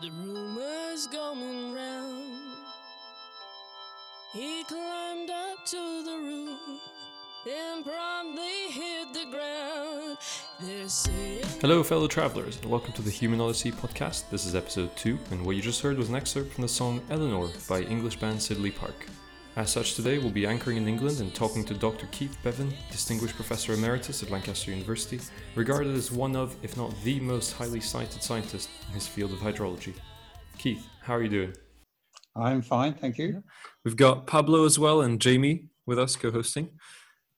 The rumors going round. He climbed up to the roof and promptly hit the ground. Hello, fellow travelers, and welcome to the Human Odyssey podcast. This is episode 2, and what you just heard was an excerpt from the song Eleanor by English band Sidley Park. As such, today we'll be anchoring in England and talking to Dr. Keith Beven, Distinguished Professor Emeritus at Lancaster University, regarded as one of, if not the most highly cited scientist in his field of hydrology. Keith, how are you doing? I'm fine, thank you. We've got Pablo as well and Jamie with us co hosting.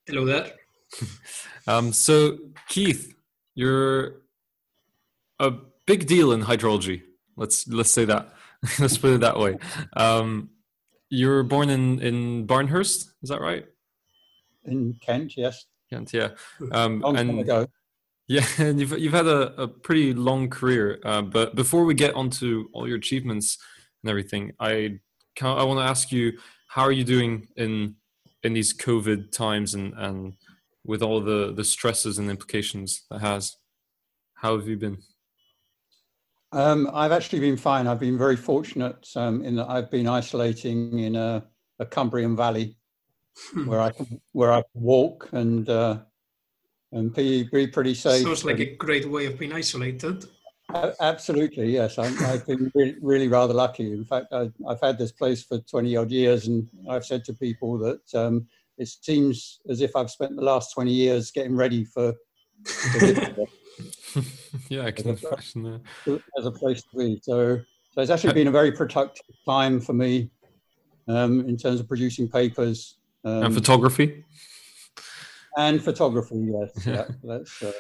Hello there. Um, so, Keith, you're a big deal in hydrology. Let's let's say that. let's put it that way. Um, you were born in in Barnehurst, is that right? In Kent, yes. Kent, yeah. Um, Long time ago. yeah, and you've you've had a, a pretty long career. Uh, but before we get onto all your achievements and everything, I can I want to ask you, how are you doing in in these COVID times and and with all the the stresses and implications that has? How have you been? Um, I've actually been fine. I've been very fortunate um, in that I've been isolating in a, a Cumbrian valley where I can where I walk and uh, and be, be pretty safe. Sounds like a great way of being isolated. A- Absolutely, yes. I'm, I've been really, really rather lucky. In fact, I, I've had this place for 20 odd years, and I've said to people that um, it seems as if I've spent the last 20 years getting ready for, yeah, I can Okay. imagine that. as a place to be. So, so it's actually been a very productive time for me um, in terms of producing papers um, And photography. and photography. Yes, yeah, that's uh,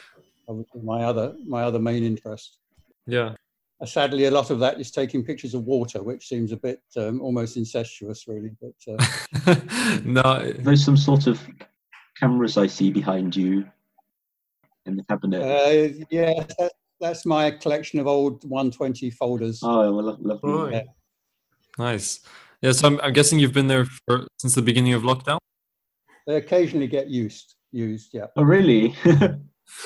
obviously my other my other main interest. Yeah. Uh, sadly, a lot of that is taking pictures of water, which seems a bit um, almost incestuous, really. But uh, no, There's some sort of cameras I see behind you in the cabinet. uh, yeah, that's, that's my collection of old 120 folders. oh, well, lo- lovely. Right. Yeah. nice. Yeah, so I'm, I'm guessing you've been there for, since the beginning of lockdown. They occasionally get used. Used, yeah. Oh, really?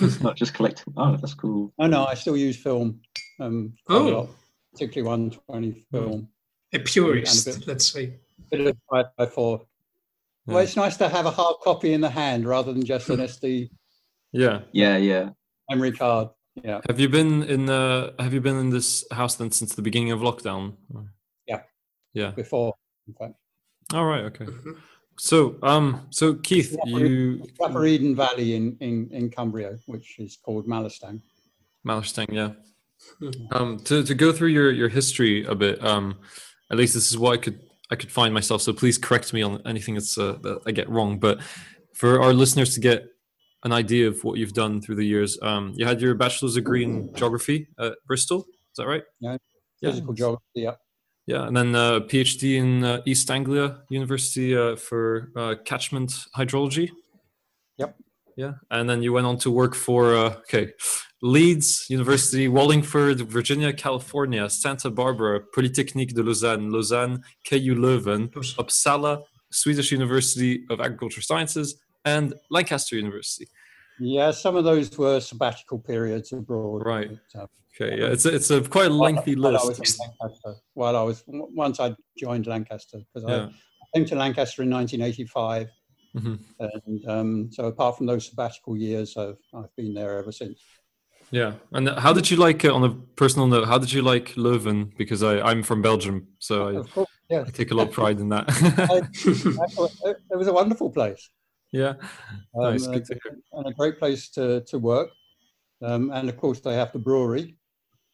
it's not just collecting. Oh, that's cool. Oh no, I still use film. Um, a Oh. lot, particularly 120 film. A And purist, a bit- let's say. Bit of five by four. Well, it's nice to have a hard copy in the hand rather than just an SD Yeah. Yeah, yeah. memory card. Yeah. Have you been in uh have you been in this house then since the beginning of lockdown? Yeah. Yeah. Before, in fact, All right, okay. Mhm. So um so Keith, you Upper Eden Valley in, in, in Cumbria, which is called Mallerstang. Mallerstang, yeah. Mhm. Um to, to go through your, your history a bit, um at least this is what I could I could find myself, so please correct me on anything that's uh, that I get wrong. But for our listeners to get an idea of what you've done through the years, um you had your bachelor's degree in geography at Bristol, is that right? Yeah. Physical geography. Yeah. Yeah, and then uh, PhD in uh, East Anglia University uh, for uh, catchment hydrology. Yep. Yeah, and then you went on to work for uh, okay, Leeds University, Wallingford, Virginia, California, Santa Barbara, Polytechnique de Lausanne, Lausanne, KU Leuven, Uppsala, Swedish University of Agriculture Sciences, and Lancaster University. Yeah, some of those were sabbatical periods abroad. Right. but, uh, Okay, yeah, it's a, it's a quite lengthy while I list. was in Lancaster, while I was once I joined Lancaster because Yeah. I came to Lancaster in 1985, Mhm. and um, so apart from those sabbatical years, I've I've been there ever since. Yeah, and how did you like, uh, on a personal note, how did you like Leuven? Because I, I'm from Belgium, so I, course, yeah, I take a lot of pride in that. I it it was a wonderful place. Yeah, Um, nice, and, good to hear. and a great place to, to work. Um, and of course, they have the brewery.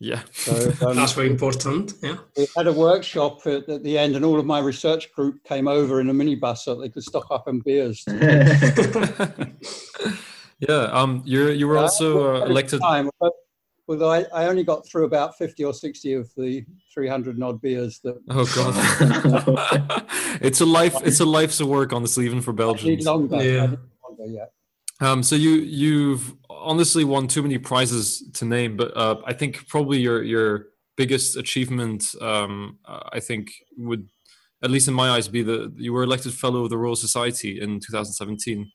Yeah, So um, That's very important. Yeah. we had a workshop at, at the end, and all of my research group came over in a minibus so they could stock up on beers. yeah. Um, you're you were Uh, also uh, elected. Time, but- although I, I only got through about 50 or 60 of the 300 odd beers that Oh god, it's a life. It's a life's of work, honestly, even for I need Belgians. longer. Yeah. longer, yeah. Um, so you you've honestly won too many prizes to name, but uh, I think probably your your biggest achievement, um, uh, I think, would at least in my eyes be that you were elected fellow of the Royal Society in 2017.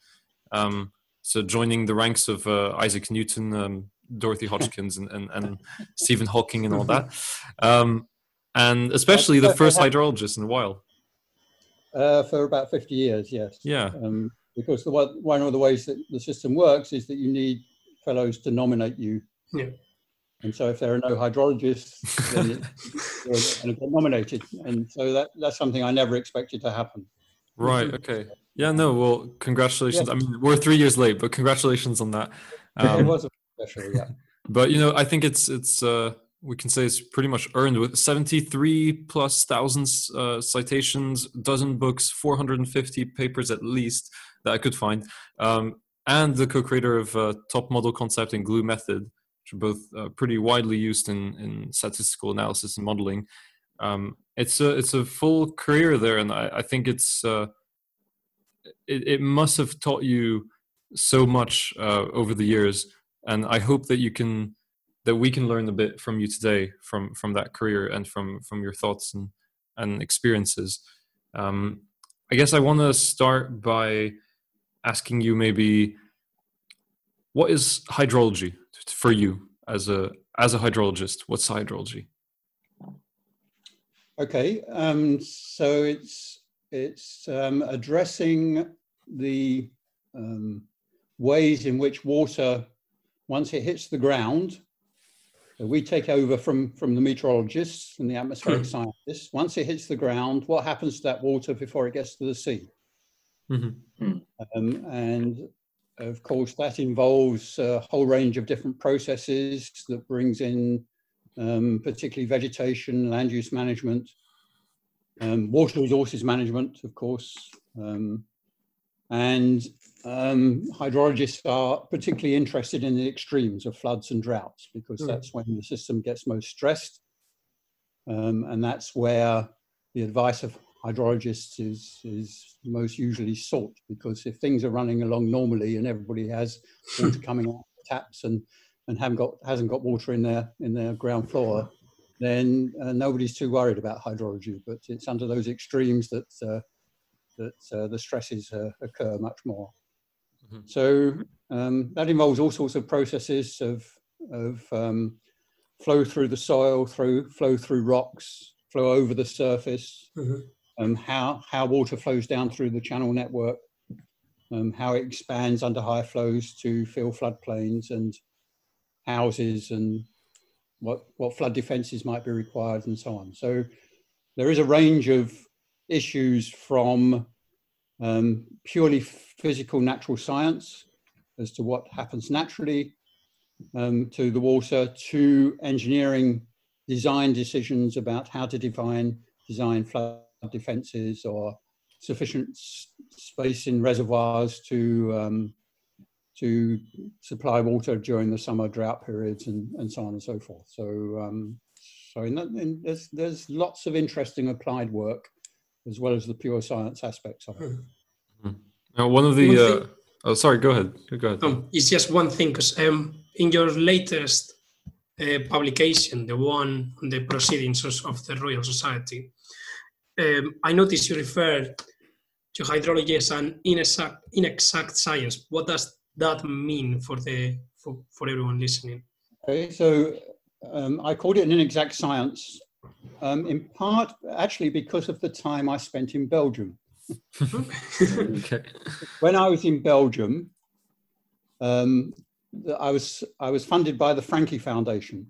Um, so joining the ranks of uh, Isaac Newton, um, Dorothy Hodgkins and, and, and Stephen Hawking and all that. Um, and especially the first hydrologist in a while. Uh, for about 50 years, yes. Yeah. Um, because the one, one of the ways that the system works is that you need fellows to nominate you. Yeah. And so if there are no hydrologists, then it, you're going to get nominated. And so that, that's something I never expected to happen. Right. Okay. Yeah. No. Well, congratulations. Yeah. I mean, we're three years late, but congratulations on that. it Um, was a special, yeah. but you know, I think it's it's uh, we can say it's pretty much earned with seventy three plus thousands uh, citations, dozen books, four hundred and fifty papers at least that I could find, um, and the co-creator of uh, TOPMODEL Concept and GLUE Method, which are both uh, pretty widely used in in statistical analysis and modeling. Um, it's a it's a full career there, and I, I think it's uh, it, it must have taught you so much uh, over the years and i hope that you can that we can learn a bit from you today from from that career and from from your thoughts and and experiences. Um, i guess i want to start by asking you maybe what is hydrology for you as a as a hydrologist? What's hydrology? Okay, um, so it's it's um, addressing the um, ways in which water, once it hits the ground, we take over from from the meteorologists and the atmospheric scientists. Once it hits the ground, what happens to that water before it gets to the sea? Mhm. Um, and of course, that involves a whole range of different processes that brings in um, particularly vegetation, land use management, um, water resources management, of course. Um, and um, hydrologists are particularly interested in the extremes of floods and droughts because Mm. that's when the system gets most stressed. Um, and that's where the advice of hydrologists is, is most usually sought because if things are running along normally and everybody has water coming out of the taps and and haven't got hasn't got water in their in their ground floor, then uh, nobody's too worried about hydrology. But it's under those extremes that uh, that uh, the stresses uh, occur much more. Mhm. So um, that involves all sorts of processes of of um, flow through the soil, through flow through rocks, flow over the surface, Mhm. um, how how water flows down through the channel network, um, how it expands under high flows to fill floodplains and houses and what, what flood defences might be required and so on. So there is a range of issues from um, purely physical natural science as to what happens naturally um, to the water to engineering design decisions about how to define design flood defences or sufficient space in reservoirs to um, to supply water during the summer drought periods and, and so on and so forth. So, um, so in that, in, there's, there's lots of interesting applied work as well as the pure science aspects of it. now one of the One uh, oh sorry go ahead go ahead Um, it's just one thing because um, in your latest uh, publication, the one on the proceedings of of the Royal Society, um, I noticed you referred to hydrology as an inexact, inexact science. What does that mean for the for, for everyone listening? Okay, so um, I called it an inexact science, um, in part actually because of the time I spent in Belgium. okay when I was in Belgium, um, I was I was funded by the Francqui Foundation,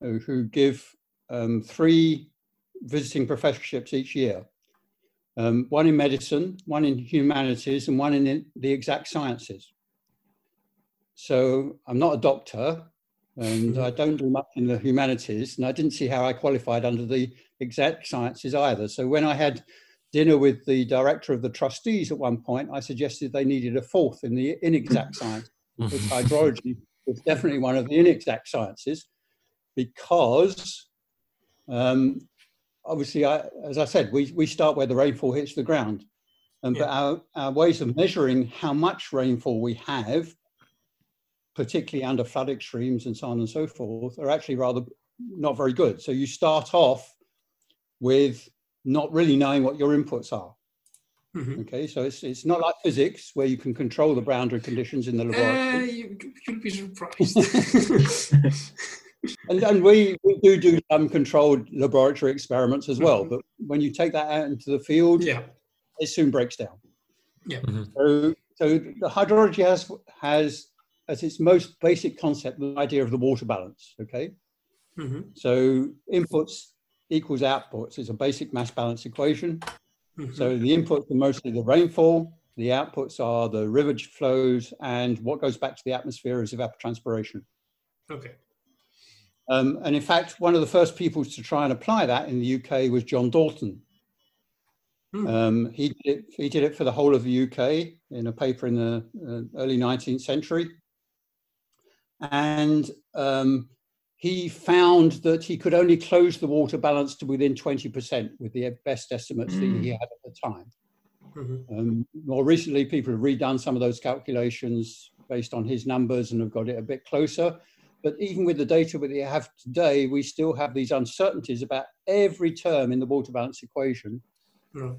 who, who give um, three visiting professorships each year. Um, one in medicine, one in humanities, and one in the- the exact sciences. So I'm not a doctor, and I don't do much in the humanities, and I didn't see how I qualified under the exact sciences either. So when I had dinner with the director of the trustees at one point, I suggested they needed a fourth in the inexact science, because hydrology was definitely one of the inexact sciences, because um, obviously, I, as I said, we, we start where the rainfall hits the ground. And but our, our ways of measuring how much rainfall we have, particularly under flood extremes and so on and so forth, are actually rather not very good. So you start off with not really knowing what your inputs are. Mhm. Okay, so it's it's not like physics where you can control the boundary conditions in the Uh, laboratory. you, you'll be surprised. and, and we, we do do some controlled laboratory experiments as well. Mhm. But when you take that out into the field, yeah. it soon breaks down. Yeah. Mhm. So, so the hydrology has has as its most basic concept the idea of the water balance. Okay, hmm so inputs equals outputs is a basic mass balance equation. hmm So the inputs are mostly the rainfall, the outputs are the river flows, and what goes back to the atmosphere is evapotranspiration. okay. Um, and in fact, one of the first people to try and apply that in the UK was John Dalton. Hmm. Um, he, did it, he did it for the whole of the UK in a paper in the uh, early 19th century. And um, he found that he could only close the water balance to within 20% with the best estimates that he had at the time. hmm Um, more recently, people have redone some of those calculations based on his numbers and have got it a bit closer. But even with the data that we have today, we still have these uncertainties about every term in the water balance equation. No.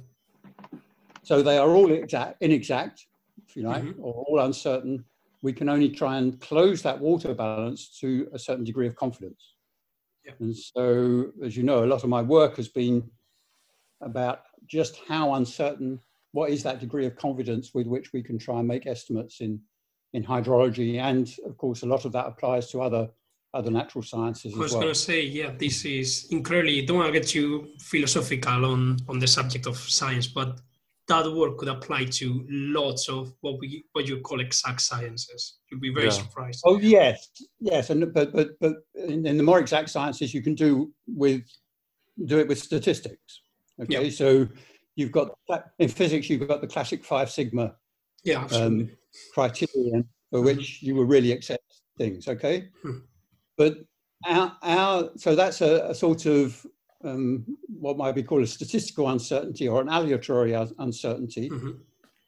So they are all exact, inexact, if you like, Mhm. or all uncertain. We can only try and close that water balance to a certain degree of confidence. Yeah. And so, as you know, a lot of my work has been about just how uncertain, what is that degree of confidence with which we can try and make estimates in, in hydrology. And of course, a lot of that applies to other, other natural sciences I was as well. going to say, yeah, this is incredibly. Don't want to get too philosophical on on the subject of science, but that work could apply to lots of what we what you call exact sciences. You'd be very Yeah. surprised. Oh yes, yes, and but but but in, in the more exact sciences, you can do with do it with statistics. Okay, Yeah. so you've got in physics, you've got the classic five sigma Yeah, um, criterion for which you will really accept things. Okay, Hmm. but our, our so that's a, a sort of um, what might be called a statistical uncertainty or an aleatory un- uncertainty. Mhm.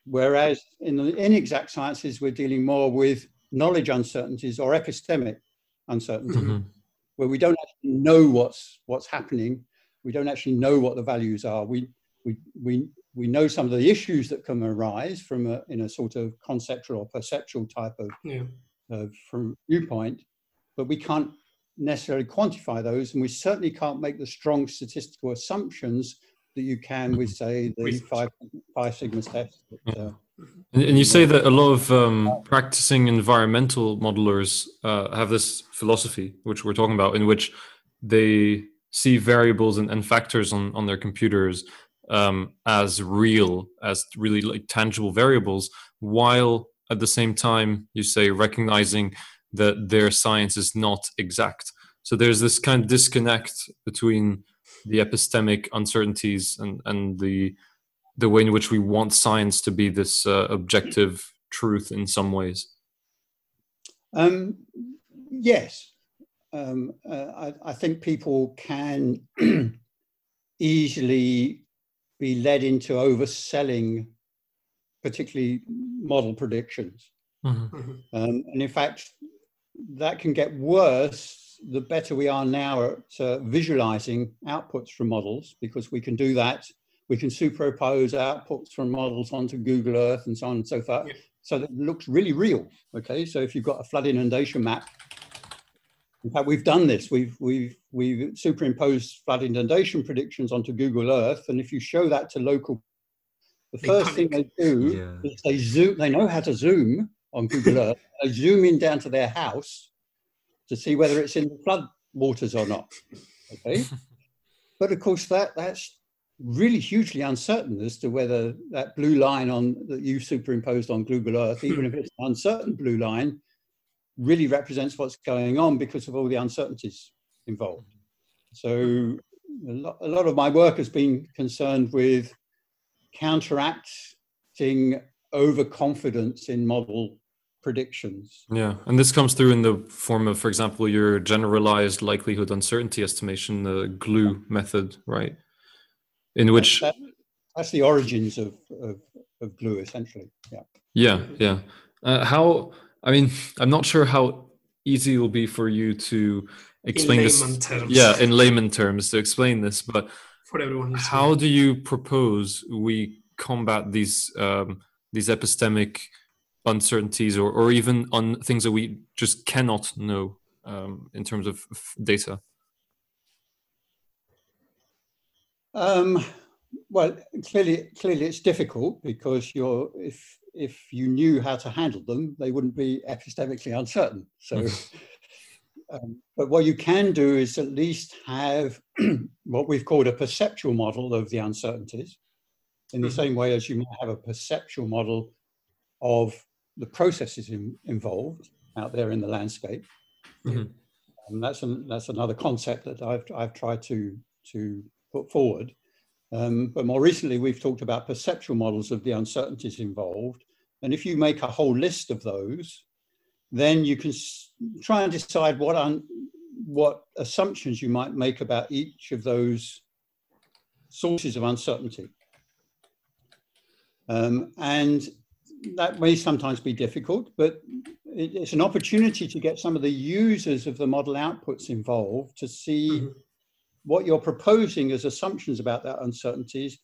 Whereas in the inexact sciences, we're dealing more with knowledge uncertainties or epistemic uncertainty, Mhm. where we don't actually know what's what's happening. We don't actually know what the values are. We we we we know some of the issues that can arise from a in a sort of conceptual or perceptual type of, Yeah. of from viewpoint, but we can't necessarily quantify those, and we certainly can't make the strong statistical assumptions that you can with, say, the five five sigma test. uh, And, and you say that a lot of um, practicing environmental modelers uh, have this philosophy, which we're talking about, in which they see variables and, and factors on, on their computers um, as real, as really like tangible variables, while at the same time, you say, recognizing that their science is not exact. So there's this kind of disconnect between the epistemic uncertainties and, and the the way in which we want science to be this uh, objective truth in some ways. Um, yes, um, uh, I, I think people can easily be led into overselling, particularly model predictions. Mhm. Um, and in fact, that can get worse the better we are now at uh, visualizing outputs from models, because we can do that. We can superimpose outputs from models onto Google Earth and so on and so forth. Yeah. So that it looks really real. Okay, so if you've got a flood inundation map, in fact, we've done this. We've we've we've superimposed flood inundation predictions onto Google Earth, and if you show that to local, the They first thing they do Yeah. is they zoom. They know how to zoom on Google Earth. Zoom in down to their house to see whether it's in the flood waters or not. Okay, but of course that that's really hugely uncertain as to whether that blue line on that you superimposed on Google Earth, even if it's an uncertain blue line, really represents what's going on because of all the uncertainties involved. So a lot, a lot of my work has been concerned with counteracting overconfidence in model predictions. Yeah, and this comes through in the form of, for example, your generalized likelihood uncertainty estimation, the GLUE method, right? In which, That- that's the origins of, of, of GLUE, essentially. Yeah. yeah, yeah. Uh, how? I mean, I'm not sure how easy it will be for you to explain in this. terms. Yeah, in layman terms to explain this, but for everyone. listening. how do you propose we combat these um, these epistemic uncertainties or, or even on things that we just cannot know um, in terms of data? Um, well, clearly, clearly, it's difficult because you're if if you knew how to handle them, they wouldn't be epistemically uncertain. So, um, but what you can do is at least have what we've called a perceptual model of the uncertainties, in the same way as you might have a perceptual model of the processes in, involved out there in the landscape. Mhm. And that's an, that's another concept that I've I've tried to to put forward. Um, but more recently, we've talked about perceptual models of the uncertainties involved. And if you make a whole list of those, then you can s- try and decide what un, what assumptions you might make about each of those sources of uncertainty. Um, and that may sometimes be difficult, but it's an opportunity to get some of the users of the model outputs involved to see Mhm. what you're proposing as assumptions about that uncertainties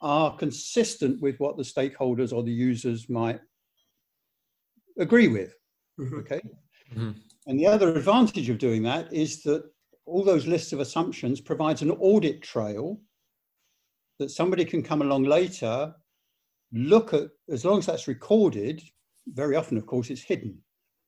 are consistent with what the stakeholders or the users might agree with. Mhm. Okay. Mhm. And the other advantage of doing that is that all those lists of assumptions provides an audit trail that somebody can come along later, look at, as long as that's recorded, very often, of course, it's hidden.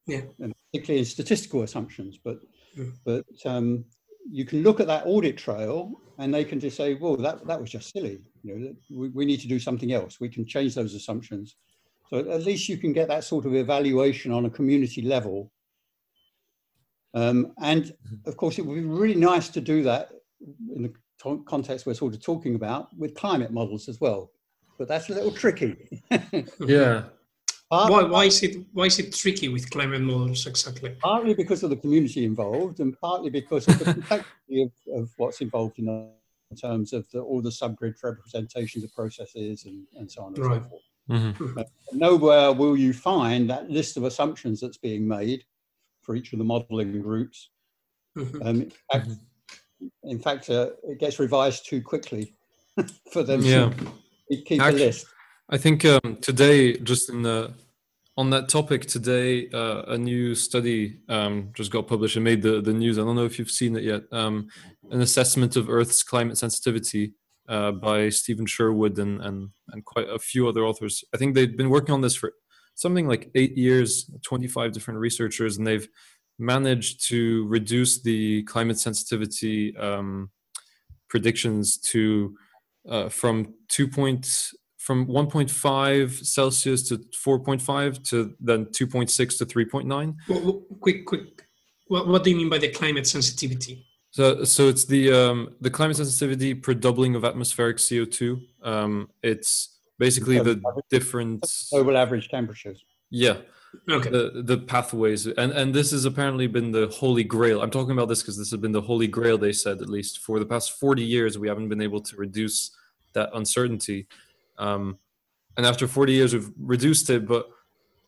Yeah. And particularly in statistical assumptions, but Mm. but um, you can look at that audit trail and they can just say, well, that, that was just silly. You know, we, we need to do something else. We can change those assumptions. So at least you can get that sort of evaluation on a community level. Um, and of course, it would be really nice to do that in the context we're sort of talking about with climate models as well. But that's a little tricky. Yeah. Part- Why, why is it why is it tricky with climate models exactly? partly because of the community involved and partly because of the complexity of, of what's involved in, the, in terms of the, all the subgrid representations of processes and, and so on and Right. so forth. hmm Nowhere will you find that list of assumptions that's being made for each of the modeling groups. Mhm. Um, in fact, in fact uh, it gets revised too quickly for them Yeah. to keep a list. I think um, today, just in the on that topic today, uh, a new study um, just got published and made the, the news. I don't know if you've seen it yet. Um, an assessment of Earth's climate sensitivity uh, by Steven Sherwood and, and and quite a few other authors. I think they've been working on this for something like eight years, 25 different researchers, and they've managed to reduce the climate sensitivity um, predictions to uh, from two point from 1.5 Celsius to 4.5 to then 2.6 to 3.9. Wha- wha- quick, quick. What, what do you mean by the climate sensitivity? So, so it's the um, the climate sensitivity per doubling of atmospheric CO2. Um, it's basically the different, Global average temperatures. yeah, Okay. the the pathways, and and this has apparently been the holy grail. I'm talking about this because this has been the holy grail. They said at least for the past 40 years, we haven't been able to reduce that uncertainty. Um, and after 40 years, we've reduced it, but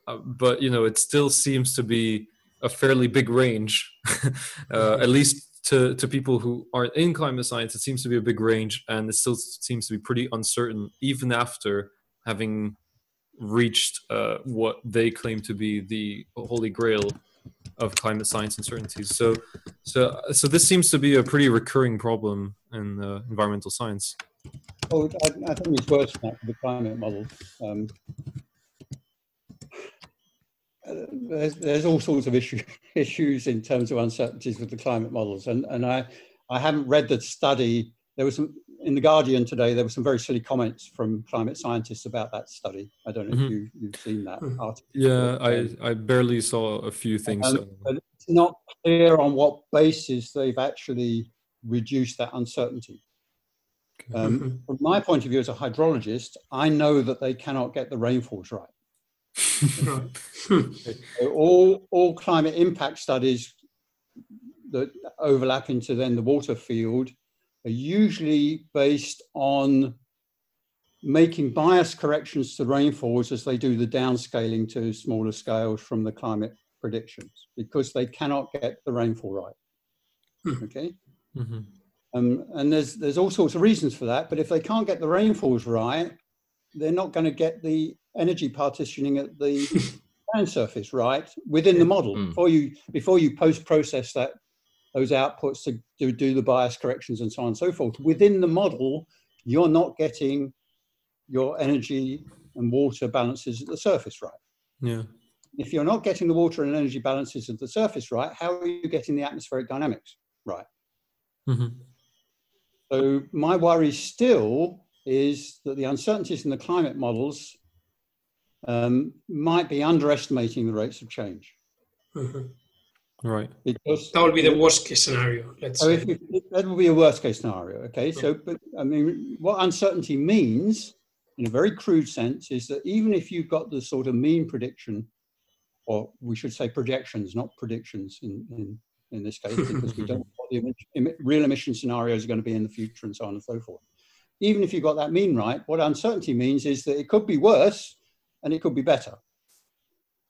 uh, but you know, it still seems to be a fairly big range, uh, at least to, to people who aren't in climate science. It seems to be a big range, and it still seems to be pretty uncertain, even after having reached uh, what they claim to be the holy grail of climate science uncertainties. So, so, so this seems to be a pretty recurring problem in uh, environmental science. Oh, I, I think it's worse than that the climate models. Um, uh, there's, there's all sorts of issue, issues in terms of uncertainties with the climate models, and and I I haven't read the study. There was some in the Guardian today. There were some very silly comments from climate scientists about that study. I don't know Mhm. if you, you've seen that Mhm. article. Yeah, I, I barely saw a few things. Um, but it's not clear on what basis they've actually reduced that uncertainty. Um, Mhm. from my point of view as a hydrologist, I know that they cannot get the rainfalls right. Right. So all, all climate impact studies that overlap into then the water field are usually based on making bias corrections to rainfalls as they do the downscaling to smaller scales from the climate predictions because they cannot get the rainfall right. Hmm. Okay. Mhm. Um, and there's there's all sorts of reasons for that. But if they can't get the rainfalls right, they're not going to get the energy partitioning at the land surface right within the model Mm. before you before you post process that those outputs to do, do the bias corrections and so on and so forth. Within the model, you're not getting your energy and water balances at the surface right. Yeah. If you're not getting the water and energy balances at the surface right, how are you getting the atmospheric dynamics right? Mm-hmm. So my worry still is that the uncertainties in the climate models um, might be underestimating the rates of change Mhm. Right. because That would be the worst case scenario. Let's So say. if, if, that would be a worst case scenario. Okay. So, but I mean, what uncertainty means, in a very crude sense, is that even if you've got the sort of mean prediction, or we should say projections, not predictions in, in, in this case, because we don't know what the emi- emi- real emission scenarios are going to be in the future and so on and so forth. Even if you've got that mean right, what uncertainty means is that it could be worse and it could be better.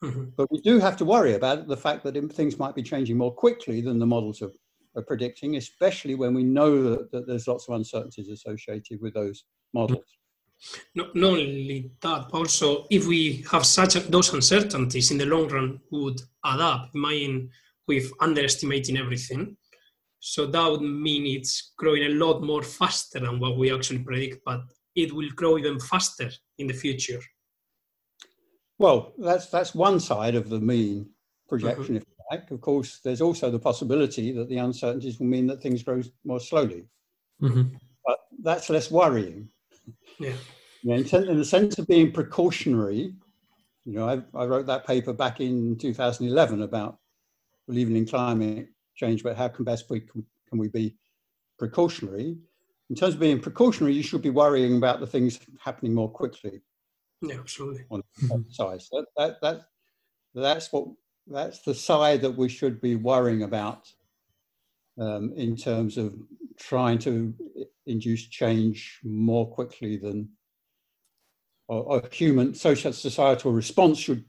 Mhm. But we do have to worry about the fact that things might be changing more quickly than the models are, are predicting, especially when we know that, that there's lots of uncertainties associated with those models. Not, not only that, but also if we have such those uncertainties in the long run would add up, imagine with underestimating everything. So that would mean it's growing a lot more faster than what we actually predict, but it will grow even faster in the future. Well, that's that's one side of the mean projection, if you like. Of course, there's also the possibility that the uncertainties will mean that things grow more slowly, hmm but that's less worrying. Yeah. You know, in, sen- in the sense of being precautionary, you know, I, I wrote that paper back in 2011 about believing in climate change, but how can best we can, can we be precautionary? In terms of being precautionary, you should be worrying about the things happening more quickly Yeah, absolutely. on on the side. So that, that that's what that's the side that we should be worrying about um, in terms of trying to induce change more quickly than or, or human social societal response should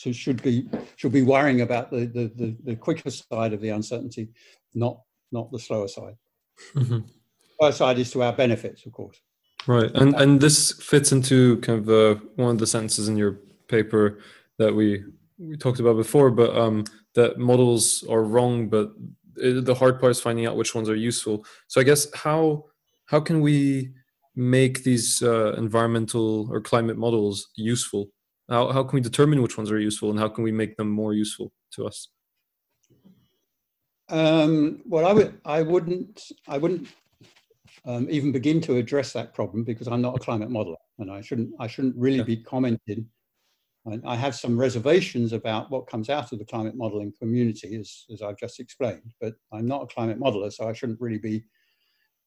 to, should be should be worrying about the, the the the quicker side of the uncertainty, not not the slower side. hmm Slower side is to our benefits, of course. Right, and and this fits into kind of uh, one of the sentences in your paper that we we talked about before, but um, that models are wrong, but it, the hard part is finding out which ones are useful. So I guess how how can we make these uh, environmental or climate models useful? How how can we determine which ones are useful, and how can we make them more useful to us? Um, well, I would, I wouldn't, I wouldn't um, even begin to address that problem because I'm not a climate modeler, and I shouldn't, I shouldn't really Yeah. be commenting. And I have some reservations about what comes out of the climate modeling community, as, as I've just explained. But I'm not a climate modeler, so I shouldn't really be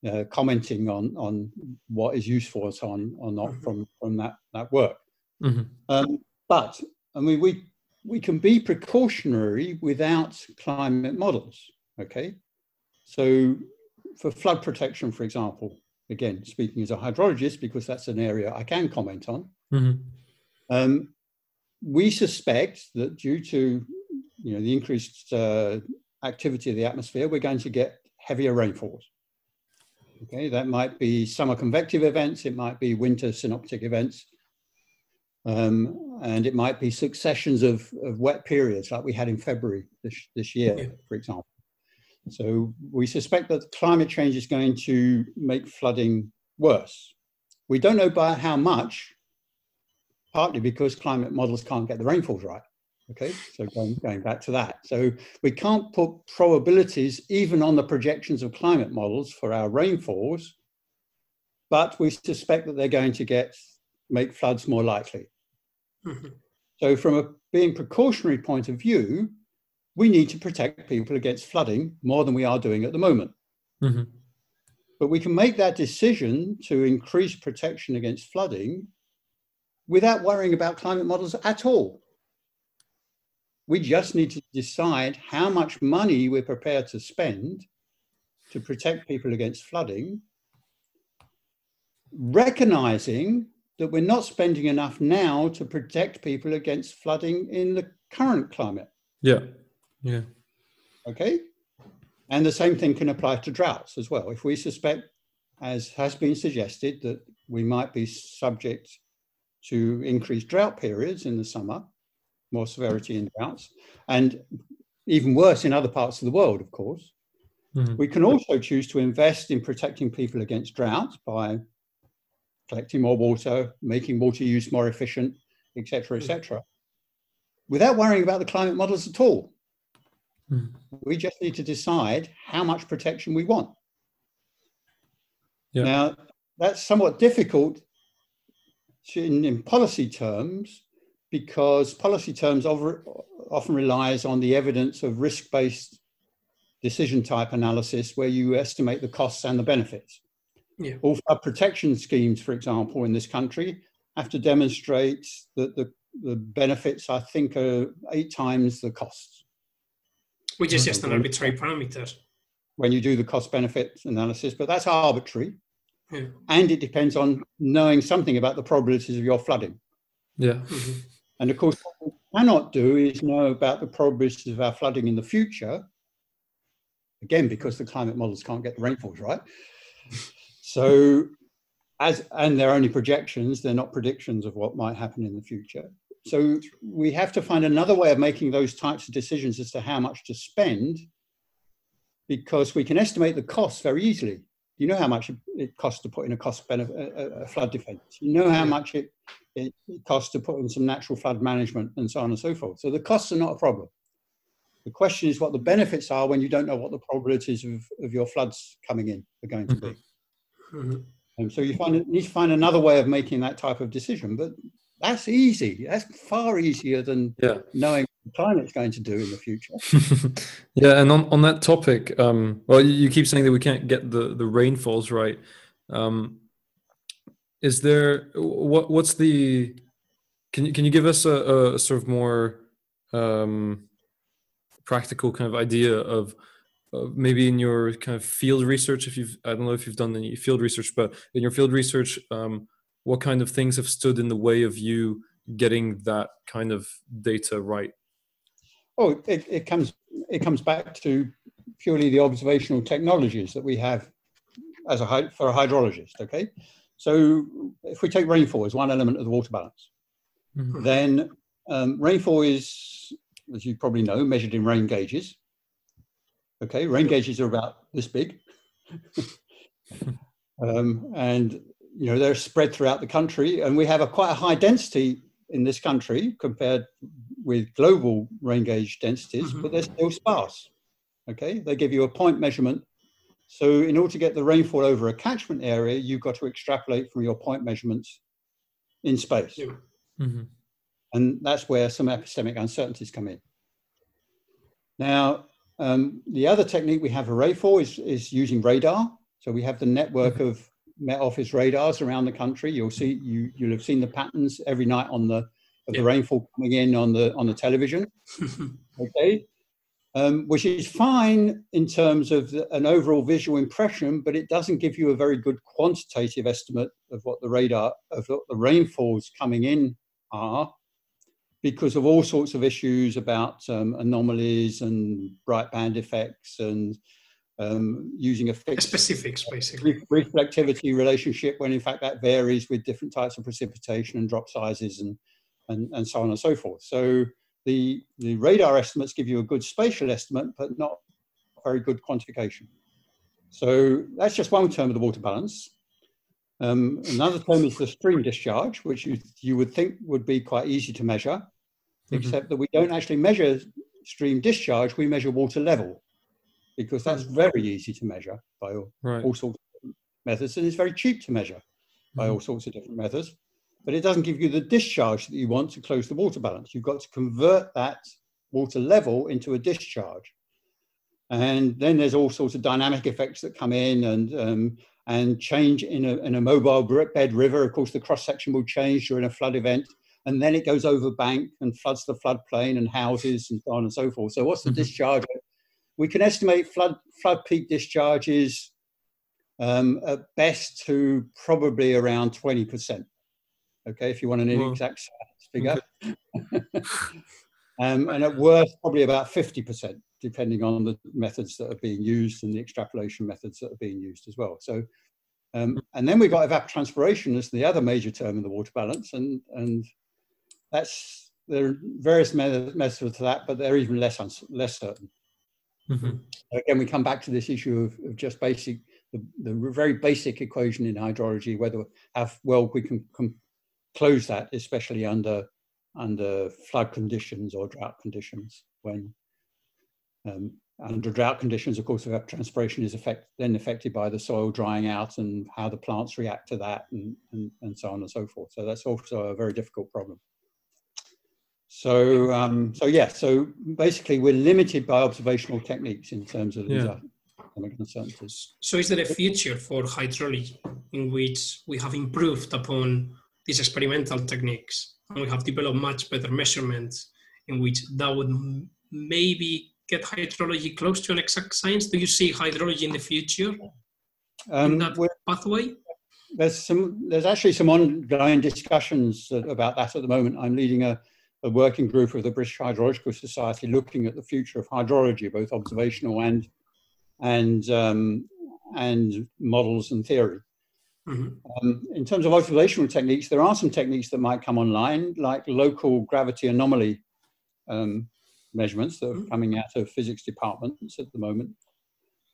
uh, commenting on on what is useful on or not Mhm. from from that that work. hmm Um, but I mean, we we can be precautionary without climate models. Okay, so for flood protection, for example, again speaking as a hydrologist because that's an area I can comment on. hmm Um, we suspect that due to you know the increased uh, activity of the atmosphere, we're going to get heavier rainfalls. Okay, that might be summer convective events, it might be winter synoptic events, um, and it might be successions of, of wet periods like we had in February this, this year, Yeah. for example. So we suspect that climate change is going to make flooding worse. We don't know by how much, partly because climate models can't get the rainfalls right. Okay, so going, going back to that. So we can't put probabilities even on the projections of climate models for our rainfalls, but we suspect that they're going to get make floods more likely. Mhm. So from a being precautionary point of view, we need to protect people against flooding more than we are doing at the moment. hmm But we can make that decision to increase protection against flooding without worrying about climate models at all. We just need to decide how much money we're prepared to spend to protect people against flooding, recognizing that we're not spending enough now to protect people against flooding in the current climate. Yeah, yeah. Okay. And the same thing can apply to droughts as well. If we suspect as has been suggested, that we might be subject to increased drought periods in the summer, more severity in droughts, and even worse in other parts of the world, of course. Mhm. We can also choose to invest in protecting people against drought by collecting more water, making water use more efficient, etc., etc., without worrying about the climate models at all. Mhm. We just need to decide how much protection we want. Yeah. Now, that's somewhat difficult in, in policy terms because policy terms over, often relies on the evidence of risk-based decision type analysis where you estimate the costs and the benefits. Yeah. All protection schemes, for example, in this country have to demonstrate that the, the benefits, I think, are eight times the costs. Which is just an arbitrary parameter. when you do the cost benefit analysis, but that's arbitrary. Yeah. And it depends on knowing something about the probabilities of your flooding. Yeah. Mhm. And of course, what we cannot do is know about the probabilities of our flooding in the future. Again, because the climate models can't get the rainfalls right. So, as and they're only projections, they're not predictions of what might happen in the future. So we have to find another way of making those types of decisions as to how much to spend, because we can estimate the costs very easily. You know how much it- costs to put in a cost benefit a, a- flood defense. You know how much it, it costs to put in some natural flood management and so on and so forth. So the costs are not a problem. The question is what the benefits are when you don't know what the probabilities of, of your floods coming in are going to be. Mhm. And so you find need to find another way of making that type of decision. But that's easy. That's far easier than Yeah. knowing what the climate's going to do in the future. yeah, and on, on that topic, um, well, you, keep saying that we can't get the, the rainfalls right. Um, is there what what's the can you can you give us a, a sort of more um, practical kind of idea of, of maybe in your kind of field research if you've I don't know if you've done any field research, but in your field research, um, what kind of things have stood in the way of you getting that kind of data right? Oh, it, it comes it comes back to purely the observational technologies that we have as a for a hydrologist. Okay, so if we take rainfall as one element of the water balance, Mhm. then um, rainfall is, as you probably know, measured in rain gauges. Okay, rain gauges are about this big, um, and you know they're spread throughout the country, and we have a quite a high density in this country compared with global rain gauge densities, Mhm. but they're still sparse. Okay, they give you a point measurement. So in order to get the rainfall over a catchment area, you've got to extrapolate from your point measurements in space. Yeah. Mhm. And that's where some epistemic uncertainties come in. Now, um, the other technique we have array for is, is using radar. So we have the network of Met Office radars around the country. You'll see you you'll have seen the patterns every night on the of the rainfall coming in on the on the television. Okay. Um, which is fine in terms of the, an overall visual impression, but it doesn't give you a very good quantitative estimate of what the radar of what the rainfalls coming in are because of all sorts of issues about um, anomalies and bright band effects and um, using a fixed Specifics, basically. re- reflectivity relationship when in fact that varies with different types of precipitation and drop sizes and, and, and so on and so forth. So the, the radar estimates give you a good spatial estimate, but not very good quantification. So that's just one term of the water balance. Um, another term is the stream discharge, which you, you would think would be quite easy to measure, Mhm. except that we don't actually measure stream discharge, we measure water level, because that's very easy to measure by all, Right. all sorts of methods, and it's very cheap to measure by all sorts of different methods. But it doesn't give you the discharge that you want to close the water balance. You've got to convert that water level into a discharge. And then there's all sorts of dynamic effects that come in and um, and change in a, in a mobile bed river. Of course, the cross section will change during a flood event, and then it goes over bank and floods the floodplain and houses and so on and so forth. So, what's the Mhm. discharge? We can estimate flood flood peak discharges um, at best to probably around 20%. Okay, if you want an Wow. exact figure. um, and at worst, probably about 50%, depending on the methods that are being used and the extrapolation methods that are being used as well. So Um, and then we've got evapotranspiration as the other major term in the water balance, and and that's there are various methods to that, but they're even less less certain. Mm-hmm. Again, we come back to this issue of, of just basic the, the, very basic equation in hydrology, whether how well we can, can close that, especially under under flood conditions or drought conditions. When um, under drought conditions, of course, evapotranspiration is effect, then affected by the soil drying out and how the plants react to that and, and, and so on and so forth. So that's also a very difficult problem. So, um, so yeah, so basically we're limited by observational techniques in terms of these yeah. uncertainties. So is there a future for hydrology in which we have improved upon these experimental techniques and we have developed much better measurements in which that would maybe get hydrology close to an exact science? Do you see hydrology in the future um, in that pathway? There's some. There's actually some ongoing discussions about that at the moment. I'm leading a, a working group of the British Hydrological Society looking at the future of hydrology, both observational and and um, and models and theory. Mm-hmm. Um, in terms of observational techniques, there are some techniques that might come online, like local gravity anomaly um, measurements that are mm-hmm. coming out of physics departments at the moment.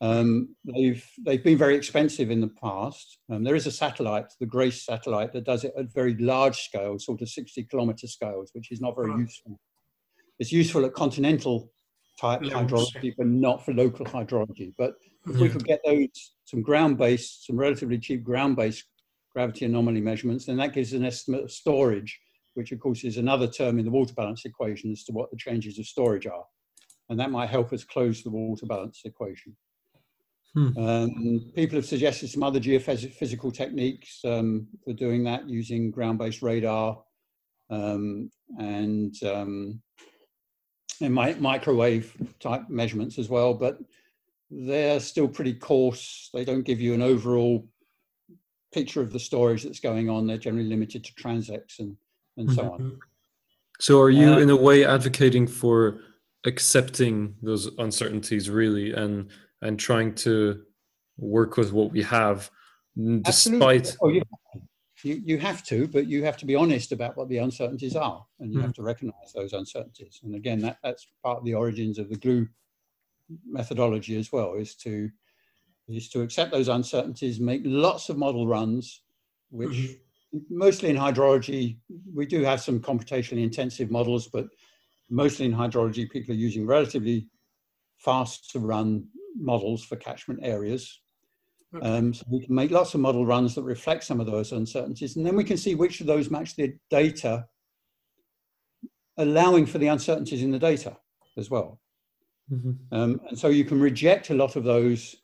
Um, they've they've been very expensive in the past. Um, there is a satellite, the GRACE satellite, that does it at very large scale, sort of 60 kilometer scales, which is not very useful. It's useful at continental type hydrology, but not for local hydrology. But if we could get those some ground-based, some relatively cheap ground-based gravity anomaly measurements, then that gives an estimate of storage which of course is another term in the water balance equation as to what the changes of storage are. And that might help us close the water balance equation. Hmm. Um, people have suggested some other geophysical techniques um, for doing that using ground-based radar um, and, um, and mi microwave type measurements as well, but they're still pretty coarse. They don't give you an overall picture of the storage that's going on. They're generally limited to transects and and so on. Mm-hmm. So, are you uh, in a way advocating for accepting those uncertainties, really, and and trying to work with what we have, despite? Oh, you, you, you have to, but you have to be honest about what the uncertainties are, and you mm. have to recognise those uncertainties. And again, that, that's part of the origins of the GLUE methodology as well, is to is to accept those uncertainties, make lots of model runs, which mm-hmm mostly in hydrology, we do have some computationally intensive models, but mostly in hydrology, people are using relatively fast to run models for catchment areas. Okay. Um, so we can make lots of model runs that reflect some of those uncertainties, and then we can see which of those match the data, allowing for the uncertainties in the data as well. Mm-hmm. Um, and so you can reject a lot of those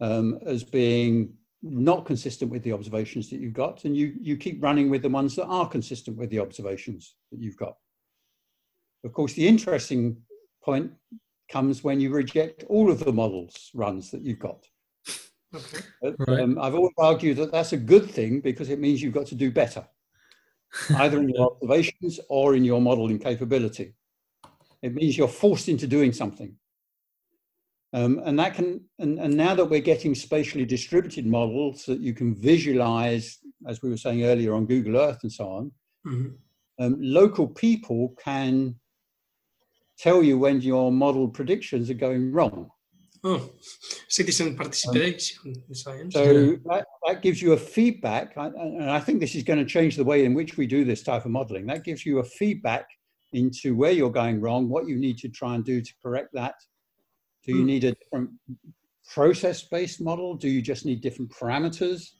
um, as being not consistent with the observations that you've got, and you, you keep running with the ones that are consistent with the observations that you've got. Of course, the interesting point comes when you reject all of the models runs that you've got. Okay. Right. Um, I've always argued that that's a good thing because it means you've got to do better, either in your observations or in your modeling capability. It means you're forced into doing something. Um, and that can, and, and now that we're getting spatially distributed models that you can visualize, as we were saying earlier on Google Earth and so on, mm-hmm. um, local people can tell you when your model predictions are going wrong. Oh, citizen participation um, in science. So that, that gives you a feedback, and I think this is going to change the way in which we do this type of modeling. That gives you a feedback into where you're going wrong, what you need to try and do to correct that, do you hmm. need a different process-based model? Do you just need different parameters?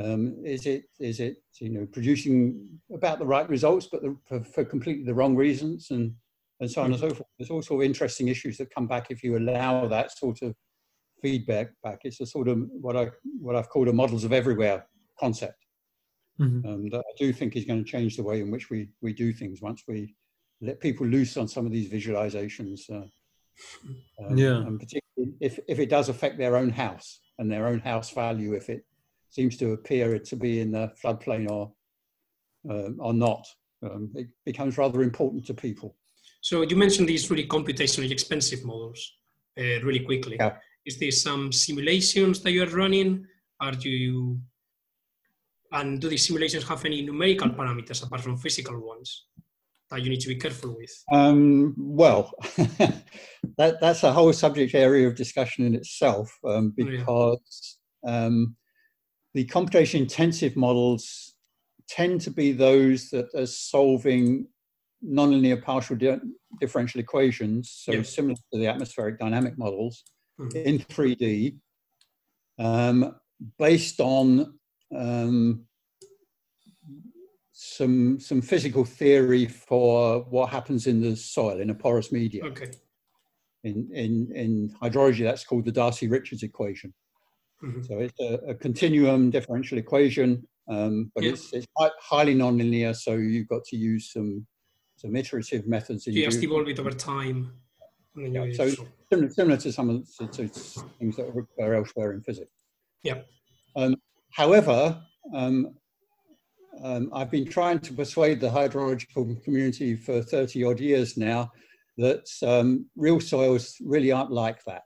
Um, is it is it you know producing about the right results, but the, for, for, completely the wrong reasons, and and so on and hmm. so forth? There's also interesting issues that come back if you allow that sort of feedback back. It's a sort of what I what I've called a models of everywhere concept. Mm-hmm. Um, that I do think is going to change the way in which we we do things once we let people loose on some of these visualizations. Uh, um, yeah. And particularly if, if it does affect their own house and their own house value, if it seems to appear to be in the floodplain or, uh, or not, um, it becomes rather important to people. So you mentioned these really computationally expensive models uh, really quickly. Yeah. Is there some simulations that you are running are you and do these simulations have any numerical parameters apart from physical ones that you need to be careful with? Um, well, that, that's a whole subject area of discussion in itself um, Oh, yeah. because um, the computation intensive models tend to be those that are solving nonlinear partial di- differential equations, so Yeah. similar to the atmospheric dynamic models Mhm. in 3D, um, based on um, some some physical theory for what happens in the soil in a porous medium. Okay. In in in hydrology, that's called the Darcy-Richards equation. Mhm. So it's a, a continuum differential equation, um, but it's it's highly nonlinear. So you've got to use some some iterative methods. in You just evolve it over time. Yeah, so- so- similar, similar to some of the to, to things that occur elsewhere in physics. Yeah. Um, however, um, um, I've been trying to persuade the hydrological community for 30 odd years now that um, real soils really aren't like that.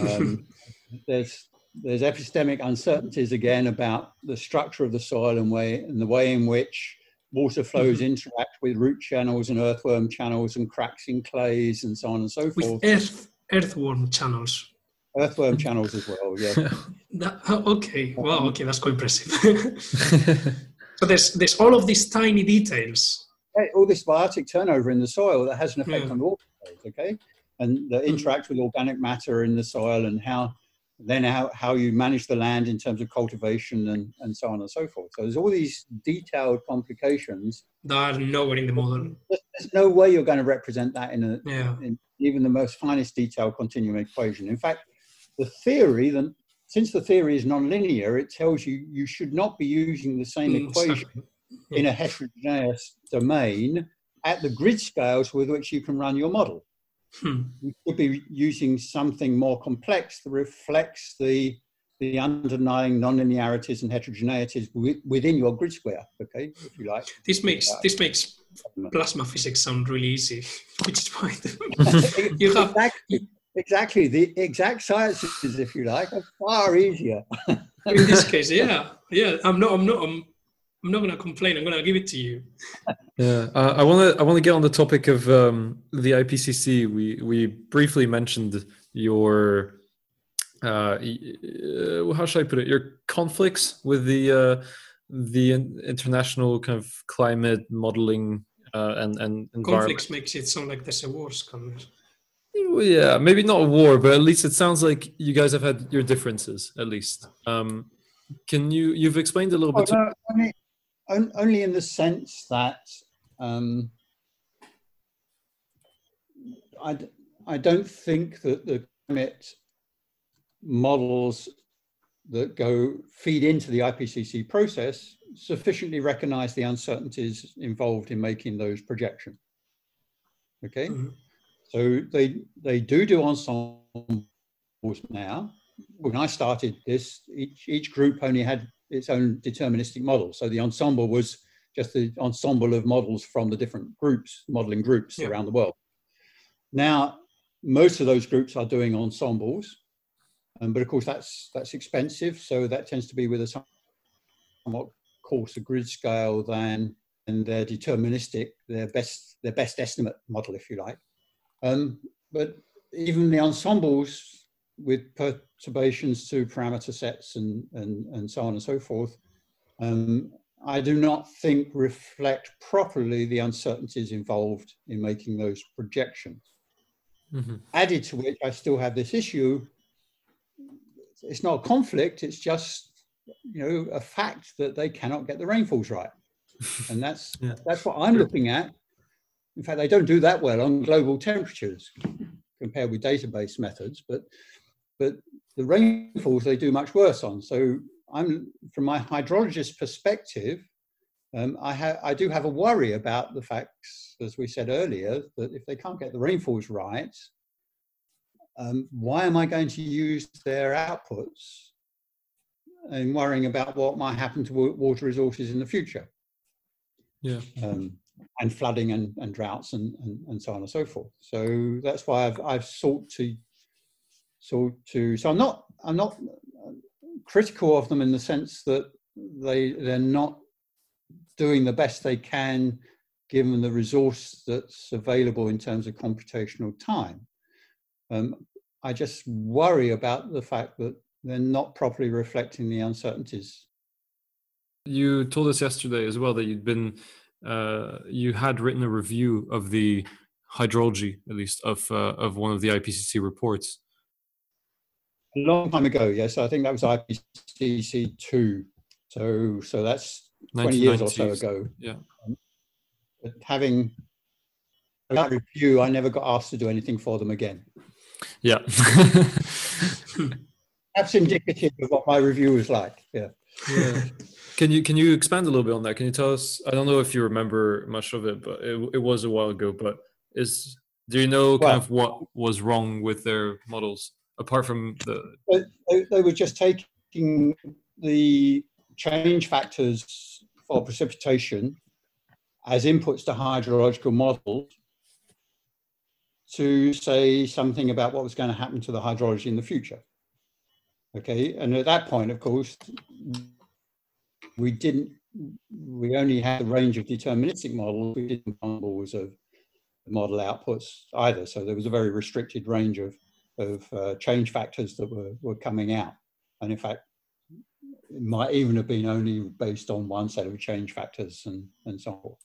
Um, there's there's epistemic uncertainties again about the structure of the soil and way and the way in which water flows interact with root channels and earthworm channels and cracks in clays and so on and so with forth. earth earthworm channels. Earthworm channels as well, yeah. That, oh, okay. Wow. Okay, that's quite impressive. so there's there's all of these tiny details. All this biotic turnover in the soil that has an effect Yeah. on water flows, okay? And that Mhm. interact with organic matter in the soil and how then how, how you manage the land in terms of cultivation and, and so on and so forth. So there's all these detailed complications. that are nowhere in the model. There's, no way you're going to represent that in, a, Yeah. in even the most finest detailed continuum equation. In fact, the theory, then, since the theory is nonlinear, it tells you you should not be using the same Mm, equation in a heterogeneous domain at the grid scales with which you can run your model. Hmm. You could be using something more complex that reflects the, the underlying nonlinearities and heterogeneities wi- within your grid square, okay, if you like. This makes Yeah. this makes plasma physics sound really easy, which is why the- you have exactly, exactly. The exact sciences, if you like, are far easier. in this case, yeah, yeah. I'm not. I'm not. I'm. I'm not gonna complain. I'm gonna give it to you. Yeah, uh, I want to I want to get on the topic of um, the IPCC. We we briefly mentioned your uh, uh, how should I put it? Your conflicts with the uh, the international kind of climate modeling uh, and and. Conflicts makes it sound like there's a war coming. Well, Yeah, maybe not a war, but at least it sounds like you guys have had your differences. At least, um, can you you've explained a little Oh, bit? to- no, only, on- only in the sense that um, I, d- I don't think that the climate models that go feed into the IPCC process sufficiently recognize the uncertainties involved in making those projections. Okay, Mhm. so they they do do ensembles now. When I started this, each each group only had its own deterministic model. So the ensemble was just the ensemble of models from the different groups, modeling groups Yeah. around the world. Now, most of those groups are doing ensembles, um, but of course that's that's expensive. So that tends to be with a somewhat coarser grid scale than and their deterministic, their best their best estimate model, if you like. Um, but even the ensembles with perturbations to parameter sets and, and, and so on and so forth, um, I do not think reflect properly the uncertainties involved in making those projections. Mhm. Added to which, I still have this issue. It's not a conflict, it's just you know a fact that they cannot get the rainfalls right. And that's Yeah. that's what I'm looking at. In fact, they don't do that well on global temperatures compared with database methods, but but the rainfalls they do much worse on. So I'm from my hydrologist perspective, um, I have I do have a worry about the facts, as we said earlier, that if they can't get the rainfalls right, um, why am I going to use their outputs and worrying about what might happen to wa- water resources in the future? Yeah. um, and flooding and, and droughts and, and, and so on and so forth. So that's why I've, I've sought to sought to. So I'm not I'm not critical of them in the sense that they they're not doing the best they can given the resource that's available in terms of computational time. Um, I just worry about the fact that they're not properly reflecting the uncertainties. You told us yesterday as well that you'd been, uh, you had written a review of the hydrology, at least of uh, of one of the IPCC reports. A long time ago, yes. I think that was IPCC two. So so that's twenty years or so ago. Yeah. Um, having that review, I never got asked to do anything for them again. Yeah. That's indicative of what my review was like. Yeah. yeah. Can you can you expand a little bit on that? Can you tell us? I don't know if you remember much of it, but it, it was a while ago. But is do you know kind well, of what was wrong with their models apart from the? They, they were just taking the change factors for precipitation as inputs to hydrological models to say something about what was going to happen to the hydrology in the future. Okay, and at that point, of course, we didn't, we only had a range of deterministic models. We didn't models of model outputs either. So there was a very restricted range of, of uh, change factors that were, were coming out. And in fact, it might even have been only based on one set of change factors and, and so forth.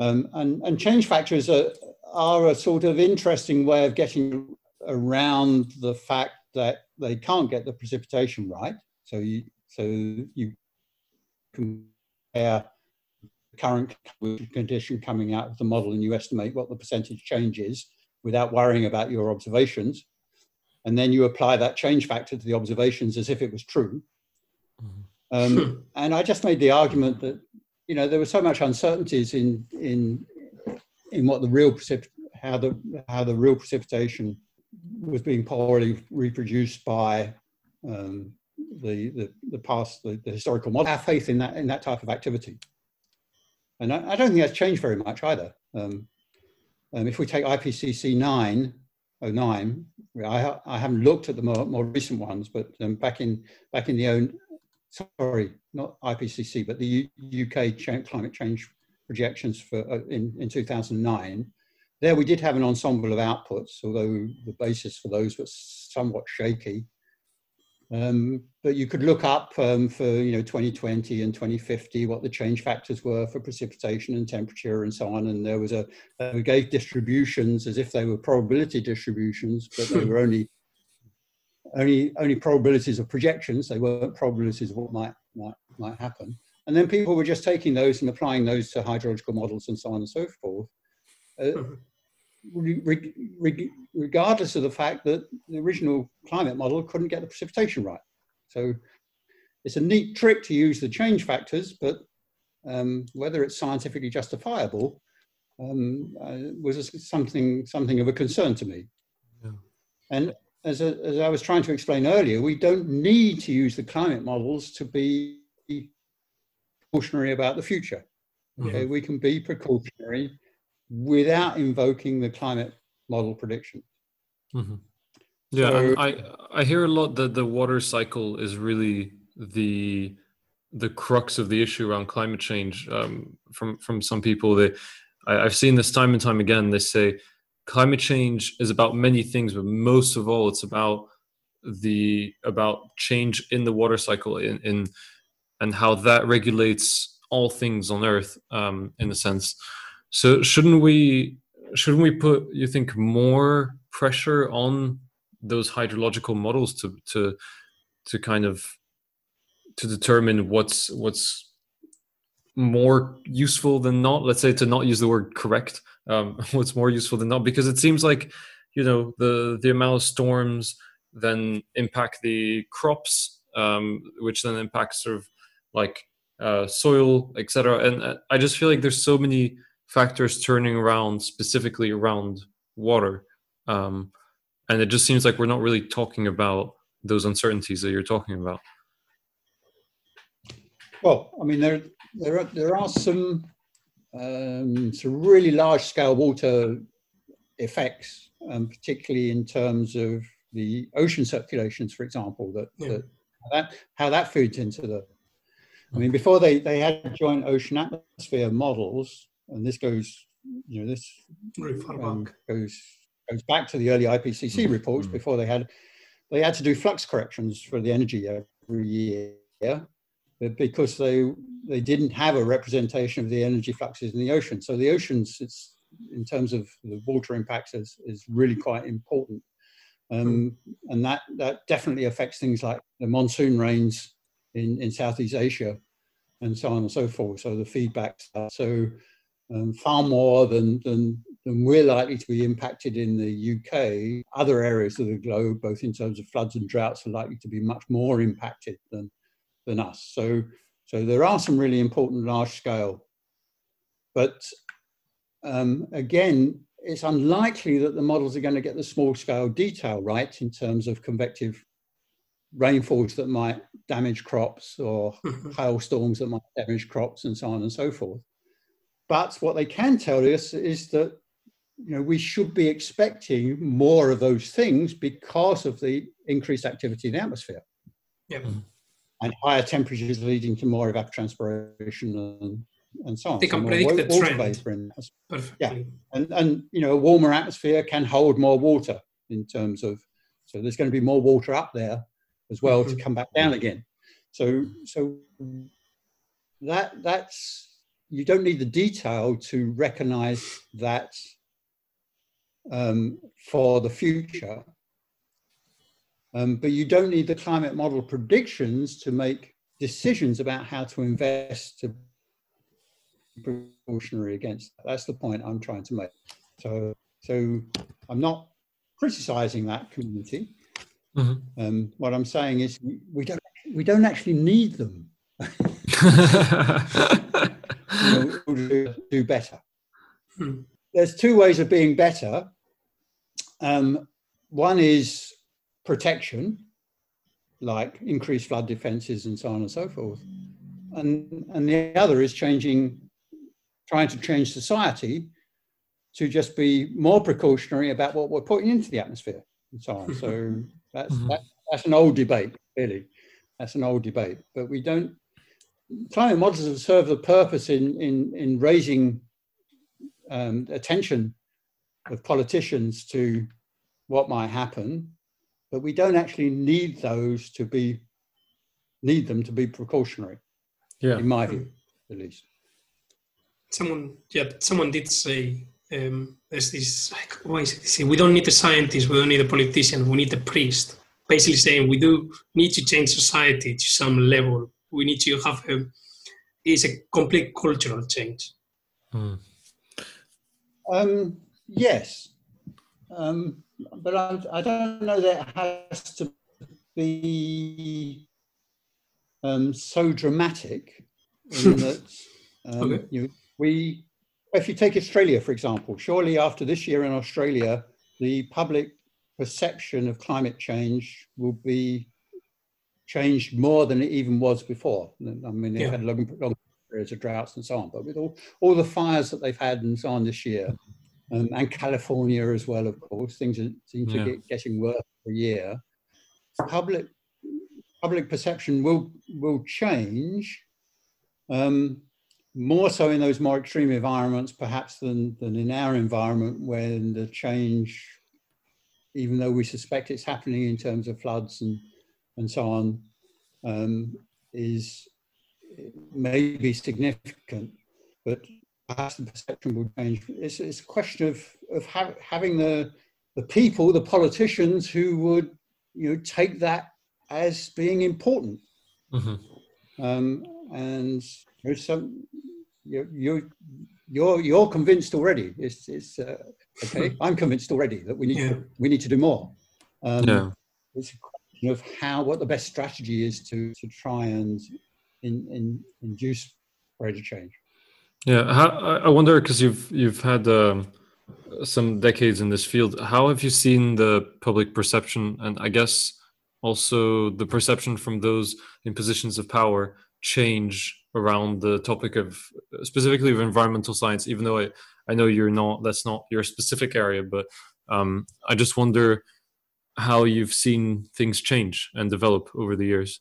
Um, and, and change factors are, are a sort of interesting way of getting around the fact that they can't get the precipitation right. So you, so you compare the current condition coming out of the model and you estimate what the percentage change is without worrying about your observations. And then you apply that change factor to the observations as if it was true. Mm-hmm. Um, and I just made the argument that you know there was so much uncertainties in in in what the real precip- how the how the real precipitation was being poorly reproduced by um, the, the the past the, the historical model. Have faith in that in that type of activity, and I, I don't think that's changed very much either. Um, um, if we take IPCC 9, 09, I, I haven't looked at the more, more recent ones, but um, back in back in the own sorry, not IPCC, but the U UK climate change projections for uh, in, in 2009. There we did have an ensemble of outputs, although the basis for those was somewhat shaky. Um, but you could look up um, for you know 2020 and 2050 what the change factors were for precipitation and temperature and so on. And there was a we gave distributions as if they were probability distributions, but they were only only only probabilities of projections. They weren't probabilities of what might might might happen. And then people were just taking those and applying those to hydrological models and so on and so forth, uh, re re regardless of the fact that the original climate model couldn't get the precipitation right. So it's a neat trick to use the change factors, but um, whether it's scientifically justifiable um, uh, was something something of a concern to me. Yeah. And as, a, as I was trying to explain earlier, we don't need to use the climate models to be precautionary about the future. Mm-hmm. We can be precautionary without invoking the climate model prediction. Mm-hmm. Yeah, so, I I hear a lot that the water cycle is really the the crux of the issue around climate change. Um, from from some people, they I, I've seen this time and time again. They say climate change is about many things, but most of all, it's about the about change in the water cycle in, in and how that regulates all things on Earth, um, in a sense. So shouldn't we shouldn't we put you think more pressure on those hydrological models to to to kind of to determine what's what's more useful than not? Let's say to not use the word correct um, what's more useful than not? Because it seems like you know the the amount of storms then impact the crops um, which then impacts sort of like uh, soil etc and uh, i just feel like there's so many factors turning around specifically around water um, and it just seems like we're not really talking about those uncertainties that you're talking about well i mean there there are, there are some um, some really large scale water effects, um, particularly in terms of the ocean circulations, for example, that, yeah. that that how that feeds into the. I mean, before they they had joint ocean atmosphere models, and this goes, you know, this Very far um, back. goes goes back to the early IPCC Mhm, reports mhm. before they had they had to do flux corrections for the energy every year because they they didn't have a representation of the energy fluxes in the ocean. So the oceans, it's in terms of the water impacts, is, is really quite important. Um, and that that definitely affects things like the monsoon rains in, in Southeast Asia and so on and so forth. So the feedbacks are so um, far more than, than, than we're likely to be impacted in the UK. Other areas of the globe, both in terms of floods and droughts, are likely to be much more impacted than, than us. So, so there are some really important large scale, but um, again, it's unlikely that the models are going to get the small scale detail right in terms of convective rainfalls that might damage crops or hailstorms that might damage crops and so on and so forth. But what they can tell us is that you know we should be expecting more of those things because of the increased activity in the atmosphere Yeah. and higher temperatures leading to more evapotranspiration and, and so on. They So can more predict the water trend. vapor in the atmosphere. Perfectly. and and you know a warmer atmosphere can hold more water in terms of so there's going to be more water up there as well to Mhm. come back down again so so that that's you don't need the detail to recognize that um, for the future um, but you don't need the climate model predictions to make decisions about how to invest to precautionary against that. That's the point I'm trying to make. So, so I'm not criticizing that community. Mhm. Um, what I'm saying is we don't we don't actually need them you know, in order to do better. Hmm. There's two ways of being better. Um, one is protection, like increased flood defenses and so on and so forth. And, and the other is changing, trying to change society to just be more precautionary about what we're putting into the atmosphere and so on. So that's, Mhm. that, that's an old debate, really. That's an old debate. But we don't, climate models have served the purpose in, in, in raising um, attention of politicians to what might happen, but we don't actually need those to be, need them to be precautionary, yeah. in my view, at least. Someone, yeah, someone did say um, there's this like, why is it? They we don't need the scientist, we don't need the politician, we need the priest. Basically saying we do need to change society to some level. We need to have a, it's a complete cultural change. Mm. Um, yes, um, but I, I don't know that it has to be um, so dramatic in that um, Okay. you, we, if you take Australia, for example, surely after this year in Australia, the public perception of climate change will be changed more than it even was before. I mean, they've Yeah. had long, long periods of droughts and so on, but with all, all the fires that they've had and so on this year, um, and California as well, of course, things are, seem to Yeah. get getting worse per year. Public public perception will will change, um, more so in those more extreme environments, perhaps than than in our environment, when the change, even though we suspect it's happening in terms of floods and and so on, um, is may be significant, but perhaps the perception will change. It's, it's a question of, of ha- having the, the people, the politicians who would you know, take that as being important. Mhm. Um, and there's some, you, you, you're, you're convinced already. It's, it's uh, okay. I'm convinced already that we need, Yeah. to, we need to do more. Um, Yeah. It's a question of how, what the best strategy is to, to try and in, in, induce greater change. Yeah, how, I I wonder because you've you've had um, some decades in this field. How have you seen the public perception, and I guess also the perception from those in positions of power change around the topic of specifically of environmental science? Even though I I know you're not that's not your specific area, but um, I just wonder how you've seen things change and develop over the years.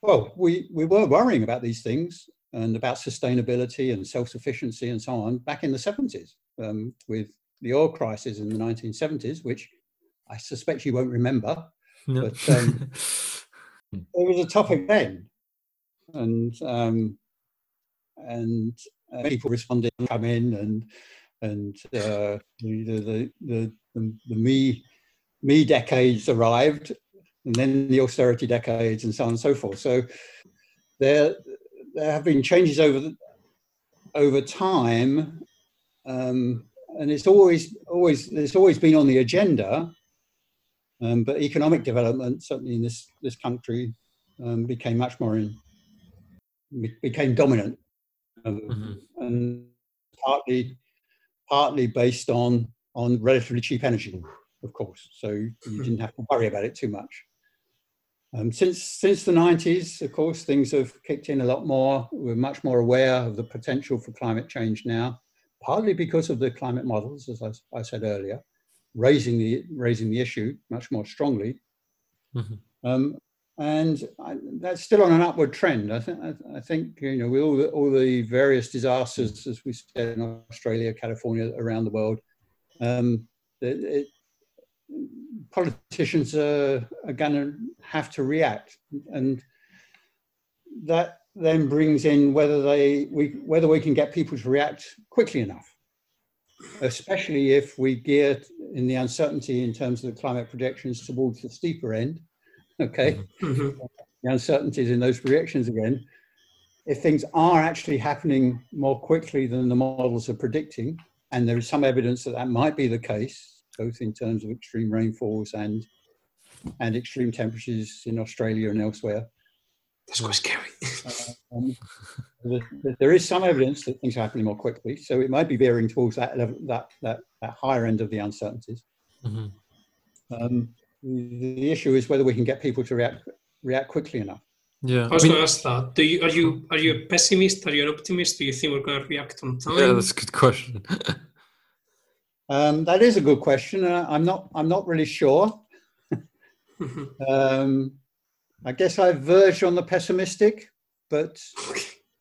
Well, we, we were worrying about these things and about sustainability and self-sufficiency and so on back in the 70s um, with the oil crisis in the 1970s, which I suspect you won't remember. No. But, um, it was a topic then, and um, and uh, people responded, come in, and and uh, the, the, the the the me me decades arrived, and then the austerity decades, and so on and so forth. So there there have been changes over the, over time, um, and it's always always it's always been on the agenda. Um, but economic development, certainly in this this country, um, became much more in, became dominant, um, Mhm. and partly partly based on on relatively cheap energy, of course. So you didn't have to worry about it too much. Um, since since the 90s, of course, things have kicked in a lot more. We're much more aware of the potential for climate change now, partly because of the climate models, as I, I said earlier, raising the raising the issue much more strongly. Mhm. Um, and I, that's still on an upward trend. I think. I, I think you know, with all the all the various disasters, as we said in Australia, California, around the world, um, it, it, politicians are, are going to have to react, and that then brings in whether they we whether we can get people to react quickly enough, especially if we gear in the uncertainty in terms of the climate projections towards the steeper end. Okay, Mhm. the uncertainties in those projections again. If things are actually happening more quickly than the models are predicting, and there is some evidence that that might be the case, both in terms of extreme rainfalls and and extreme temperatures in Australia and elsewhere, That's quite scary. um, th- th- there is some evidence that things are happening more quickly. So it might be veering towards that level, that that, that higher end of the uncertainties. Mhm. Um, the, the issue is whether we can get people to react react quickly enough. Yeah. I was I mean- going to ask that. Do you are you are you a pessimist? Are you an optimist? Do you think we're going to react on time? yeah, that's a good question. Um, that is a good question. Uh, I'm not. I'm not really sure. Mhm. Um, I guess I verge on the pessimistic, but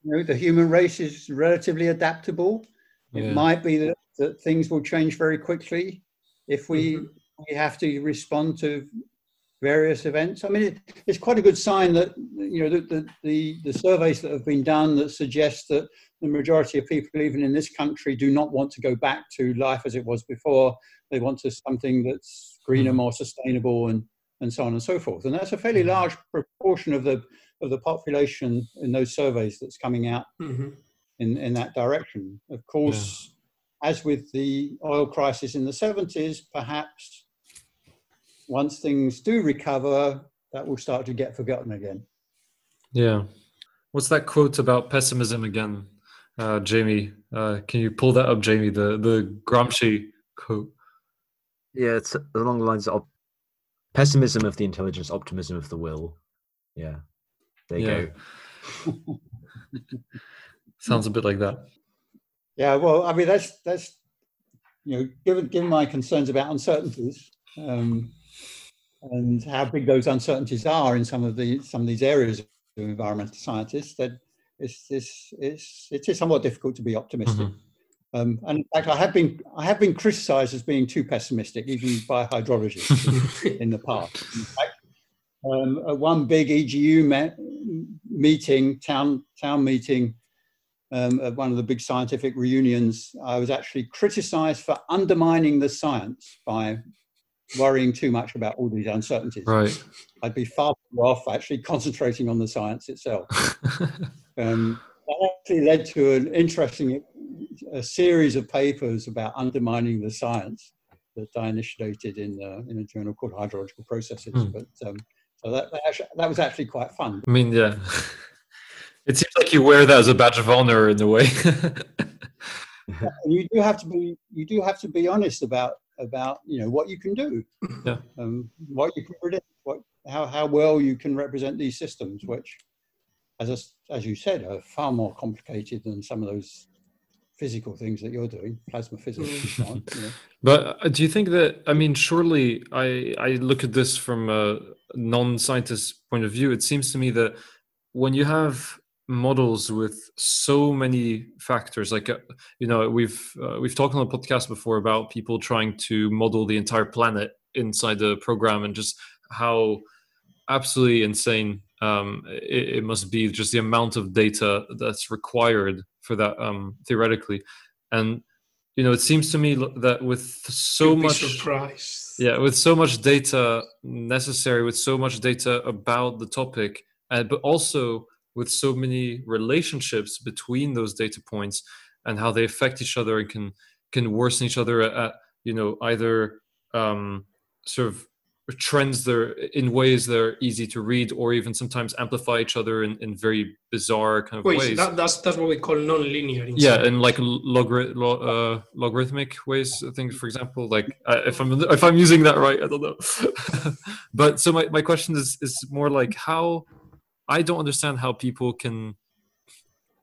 you know, the human race is relatively adaptable. Yeah. It might be that, that things will change very quickly if we Mhm. we have to respond to various events. I mean, it, it's quite a good sign that you know the, the the the surveys that have been done that suggest that the majority of people, even in this country, do not want to go back to life as it was before. They want to something that's greener, Mhm. more sustainable, and and so on and so forth. And that's a fairly Mhm. large proportion of the of the population in those surveys that's coming out Mhm. in, in that direction. Of course, as with the oil crisis in the 70s, perhaps once things do recover, that will start to get forgotten again. Yeah. What's that quote about pessimism again, uh, Jamie? Uh, can you pull that up, Jamie? The the Gramsci quote. Yeah, it's along the lines of pessimism of the intelligence, optimism of the will. Yeah, there you Yeah. go. Sounds a bit like that. Yeah, well, I mean, that's, that's you know, given, given my concerns about uncertainties um, and how big those uncertainties are in some of the some of these areas of environmental scientists, that it's, it's, it's, it is somewhat difficult to be optimistic. Mhm. Um, and in fact, I have been I have been criticised as being too pessimistic, even by hydrologists in the past. In fact, um, at one big EGU me- meeting, town town meeting, um, at one of the big scientific reunions, I was actually criticised for undermining the science by worrying too much about all these uncertainties. Right. I'd be far better off actually concentrating on the science itself. Um, that actually led to an interesting a series of papers about undermining the science that I initiated in, uh, in a journal called Hydrological Processes. Hmm. But um, so that, that, actually, that was actually quite fun. I mean, yeah. It seems like you wear that as a badge of honor in a way. And you do have to be you do have to be honest about about you know what you can do, Yeah. um, what you can predict, what how how well you can represent these systems, which, as as you said, are far more complicated than some of those physical things that you're doing, plasma physics and so on. You know. But uh, do you think that I mean surely I I look at this from a non-scientist point of view it seems to me that when you have models with so many factors. Like uh, you know we've uh, we've talked on the podcast before about people trying to model the entire planet inside the program and just how absolutely insane um, it, it, must be just the amount of data that's required for that um, theoretically. And you know it seems to me that with so much surprise yeah with so much data necessary with so much data about the topic uh, but also with so many relationships between those data points and how they affect each other and can can worsen each other at, you know either um, sort of trends that are in ways that are easy to read or even sometimes amplify each other in, in very bizarre kind of Wait, ways. That, that's that's what we call non-linear. yeah in like logri- lo- uh, logarithmic ways i think for example like uh, if i'm if i'm using that right i don't know. But so my, my question is is more like how i don't understand how people can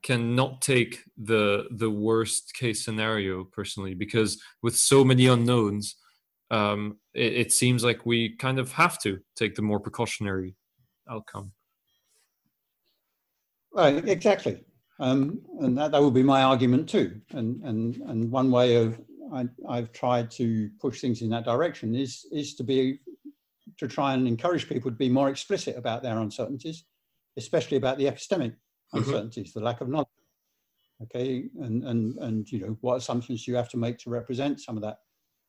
can not take the the worst case scenario personally because with so many unknowns um, it, it seems like we kind of have to take the more precautionary outcome. Right, exactly. Um, and that, that would be my argument too. And, and, and one way of I, I've tried to push things in that direction is, is to be to try and encourage people to be more explicit about their uncertainties, especially about the epistemic mm-hmm. uncertainties, the lack of knowledge. Okay, and and and you know what assumptions do you have to make to represent some of that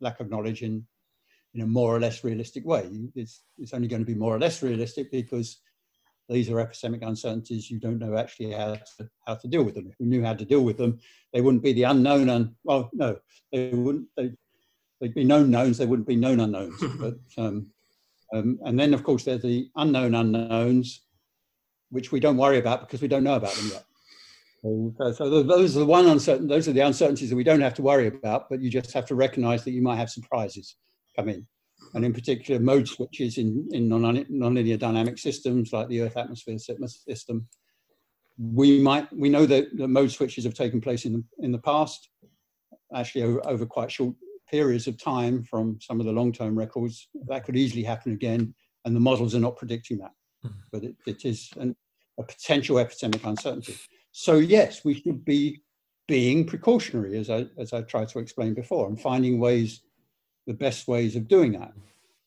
lack of knowledge in in a more or less realistic way. It's, it's only going to be more or less realistic because these are epistemic uncertainties. You don't know actually how to, how to deal with them. If you knew how to deal with them, they wouldn't be the unknown. And well, no, they wouldn't. They, they'd be known knowns. They wouldn't be known unknowns. but um, um, and then of course there's the unknown unknowns, which we don't worry about because we don't know about them yet. Mm. So, so those are the one uncertain. Those are the uncertainties that we don't have to worry about, but you just have to recognise that you might have surprises come in. And in particular, mode switches in, in nonlinear dynamic systems like the Earth atmosphere system. We might we know that the mode switches have taken place in the, in the past, actually over, over quite short periods of time from some of the long-term records. That could easily happen again, and the models are not predicting that. Hmm. But it, it is an, a potential epistemic uncertainty. So yes, we should be being precautionary, as I as I tried to explain before, and finding ways the best ways of doing that.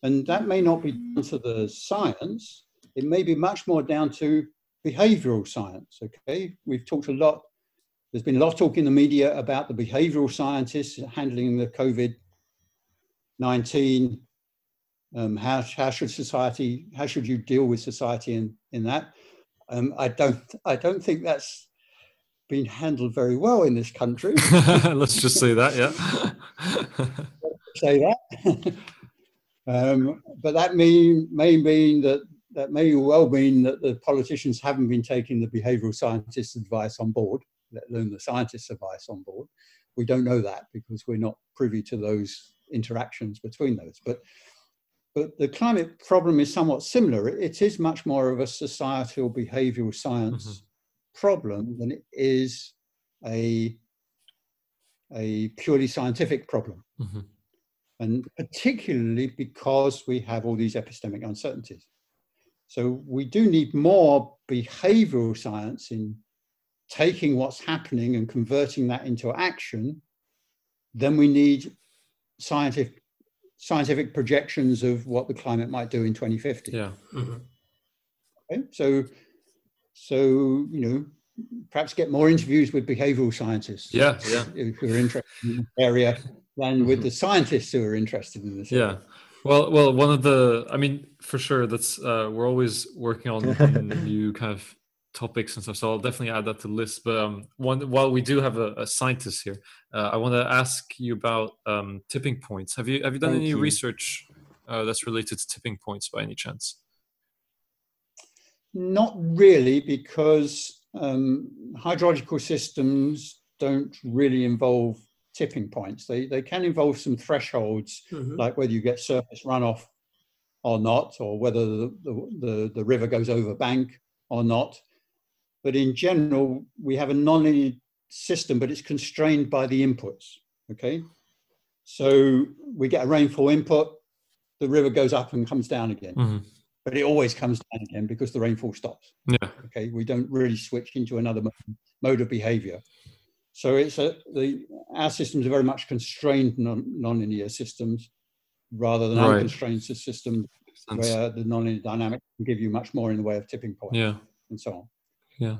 And that may not be down to the science, it may be much more down to behavioral science. Okay, we've talked a lot, there's been a lot of talk in the media about the behavioral scientists handling the COVID 19. Um, how, how should society, how should you deal with society in, in that? Um, I don't, I don't think that's been handled very well in this country. Let's just say that, yeah. say that. um, but that mean, may mean that that may well mean that the politicians haven't been taking the behavioral scientists' advice on board, let alone the scientists' advice on board. We don't know that because we're not privy to those interactions between those. But but the climate problem is somewhat similar. It is much more of a societal behavioral science mm-hmm. problem than it is a a purely scientific problem. Mm-hmm and particularly because we have all these epistemic uncertainties. So we do need more behavioral science in taking what's happening and converting that into action. Then we need scientific scientific projections of what the climate might do in 2050. Yeah. Mm-hmm. Okay? So, so you know, perhaps get more interviews with behavioral scientists. Yeah, yeah. Who are interested in the area than with mm-hmm. the scientists who are interested in this. Yeah. Well, well, one of the, I mean, for sure, that's uh, we're always working on, new kind of topics and stuff. So I'll definitely add that to the list. But um, one, while we do have a, a scientist here, uh, I want to ask you about um, tipping points. Have you have you done Thank any you. research uh, that's related to tipping points by any chance? Not really, because um, hydrological systems don't really involve tipping points. They, they can involve some thresholds, mm-hmm. like whether you get surface runoff or not, or whether the, the, the, the, river goes over bank or not. But in general, we have a nonlinear system, but it's constrained by the inputs, okay? So we get a rainfall input, the river goes up and comes down again. Mm-hmm. but it always comes down again because the rainfall stops. Yeah. Okay, we don't really switch into another mode of behavior. So it's a the our systems are very much constrained non nonlinear systems rather than Right. unconstrained systems where the nonlinear dynamic can give you much more in the way of tipping points Yeah. and so on. Yeah.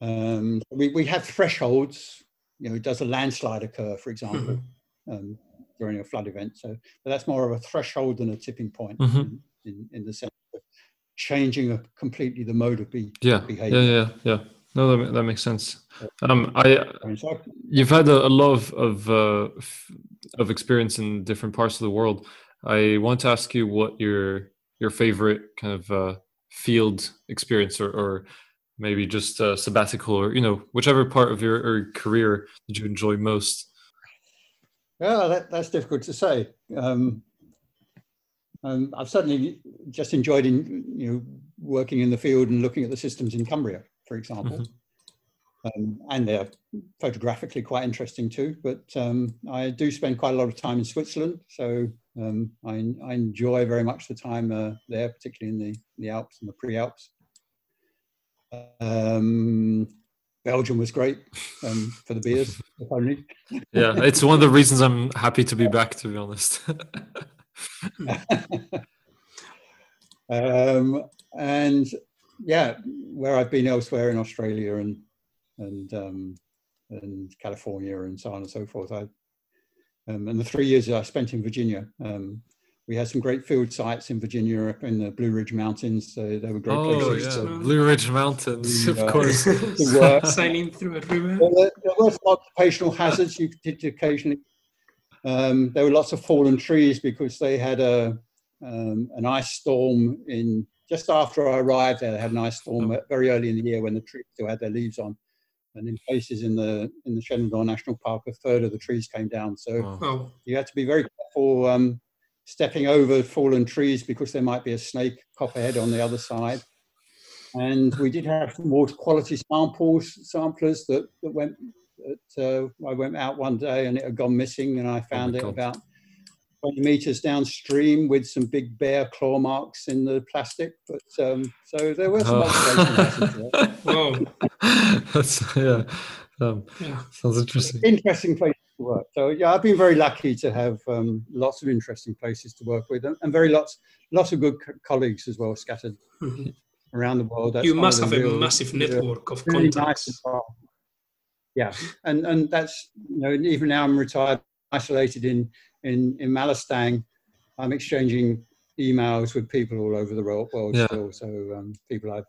Um, we, we have thresholds. You know, does a landslide occur, for example, um, during a flood event? So but that's more of a threshold than a tipping point Mhm. in, in, in the sense of changing a, completely the mode of be, Yeah. behavior. Yeah. Yeah. Yeah. No, that, that makes sense. Um, I I mean, so you've had a, a lot of of, uh, f- of experience in different parts of the world. I want to ask you what your your favorite kind of uh, field experience or, or maybe just uh, sabbatical or you know whichever part of your career did you enjoy most. Yeah, that, that's difficult to say. Um, um, I've certainly just enjoyed in, you know working in the field and looking at the systems in Cumbria, for example, um, and they're photographically quite interesting too. But um, I do spend quite a lot of time in Switzerland, so um, I, I enjoy very much the time uh, there, particularly in the the Alps and the pre-Alps. Um, Belgium was great um, for the beers, if only. Yeah, it's one of the reasons I'm happy to be back. To be honest. um, and yeah, where I've been elsewhere in Australia and and um, and California and so on and so forth. I um, and the three years I spent in Virginia, um, we had some great field sites in Virginia up in the Blue Ridge Mountains. So they were great oh places yeah, to, Blue Ridge Mountains, of course. to work. Sailing through a river. Well, there, there were some occupational hazards you did occasionally. Um, there were lots of fallen trees because they had a um, an ice storm in just after I arrived there. They had an ice storm uh, very early in the year when the trees still had their leaves on, and in places in the in the Shenandoah National Park, a third of the trees came down. So Oh. Oh, you had to be very careful um, stepping over fallen trees because there might be a snake copperhead on the other side. And we did have some water quality samples, samplers that, that went, that, uh, I went out one day and it had gone missing and I found it God. about 20 meters downstream with some big bear claw marks in the plastic. But um, so there were some observational lessons there. Oh. That's yeah. Um, yeah. sounds interesting. interesting places to work. So yeah, I've been very lucky to have um, lots of interesting places to work with, and, and very lots lots of good co- colleagues as well scattered Mhm. around the world. That's You must have a real- massive network of really contacts. well. Yeah, and and that's you know even now I'm retired, isolated in in in Mallerstang, I'm exchanging emails with people all over the world, world Yeah. still. So um, people I've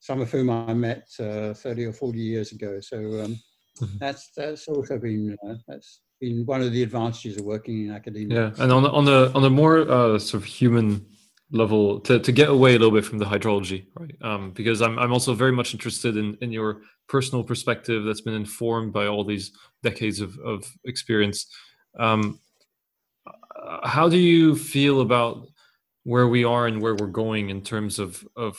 some of whom I met uh, 30 or 40 years ago. So um, Mhm. that's that's also been uh, that's been one of the advantages of working in academia. Yeah, and on the, on the on a more uh, sort of human level, to, to get away a little bit from the hydrology, right? Um, because I'm I'm also very much interested in in your personal perspective that's been informed by all these decades of of experience. Um, how do you feel about where we are and where we're going in terms of of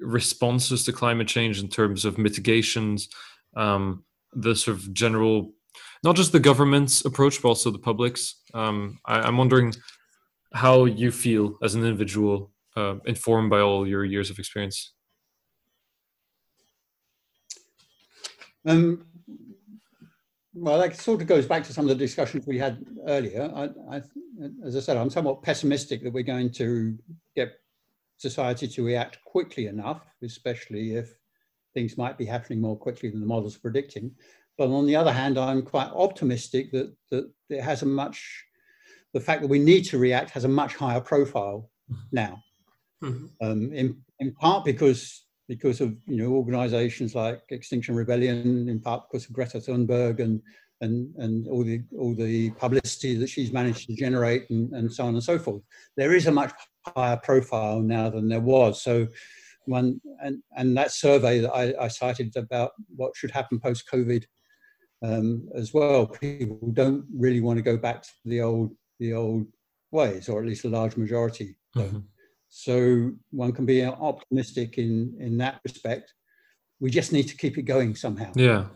responses to climate change, in terms of mitigations, um, the sort of general not just the government's approach, but also the public's. Um, I, I'm wondering how you feel as an individual, uh, informed by all your years of experience. Um, well, that sort of goes back to some of the discussions we had earlier. I, I, as I said, I'm somewhat pessimistic that we're going to get society to react quickly enough, especially if things might be happening more quickly than the models are predicting. But on the other hand, I'm quite optimistic that that it has a much, the fact that we need to react has a much higher profile now Mhm. um, in, in part because because of you know organizations like Extinction Rebellion, in part because of Greta Thunberg and and and all the all the publicity that she's managed to generate and, and so on and so forth. There is a much higher profile now than there was. So one and and that survey that I, I cited about what should happen post COVID um, as well. People don't really want to go back to the old the old ways, or at least a large majority. Mhm. So one can be optimistic in in that respect. We just need to keep it going somehow. Yeah,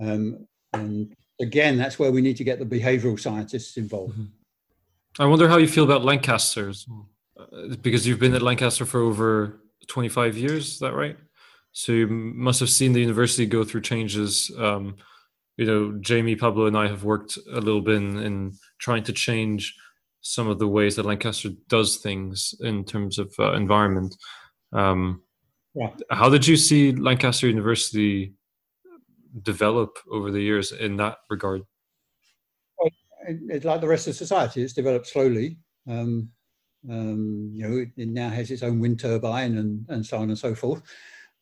Um, and again, that's where we need to get the behavioural scientists involved. I wonder how you feel about Lancaster. as well. uh, because you've been at Lancaster for over 25 years, is that right? So you must have seen the university go through changes. Um, you know, Jamie, Pablo, and I have worked a little bit in, in, trying to change some of the ways that Lancaster does things in terms of uh, environment. Um, yeah. How did you see Lancaster University develop over the years in that regard? It's like the rest of society. It's developed slowly. Um, um, you know, it, now has its own wind turbine and, and so on and so forth.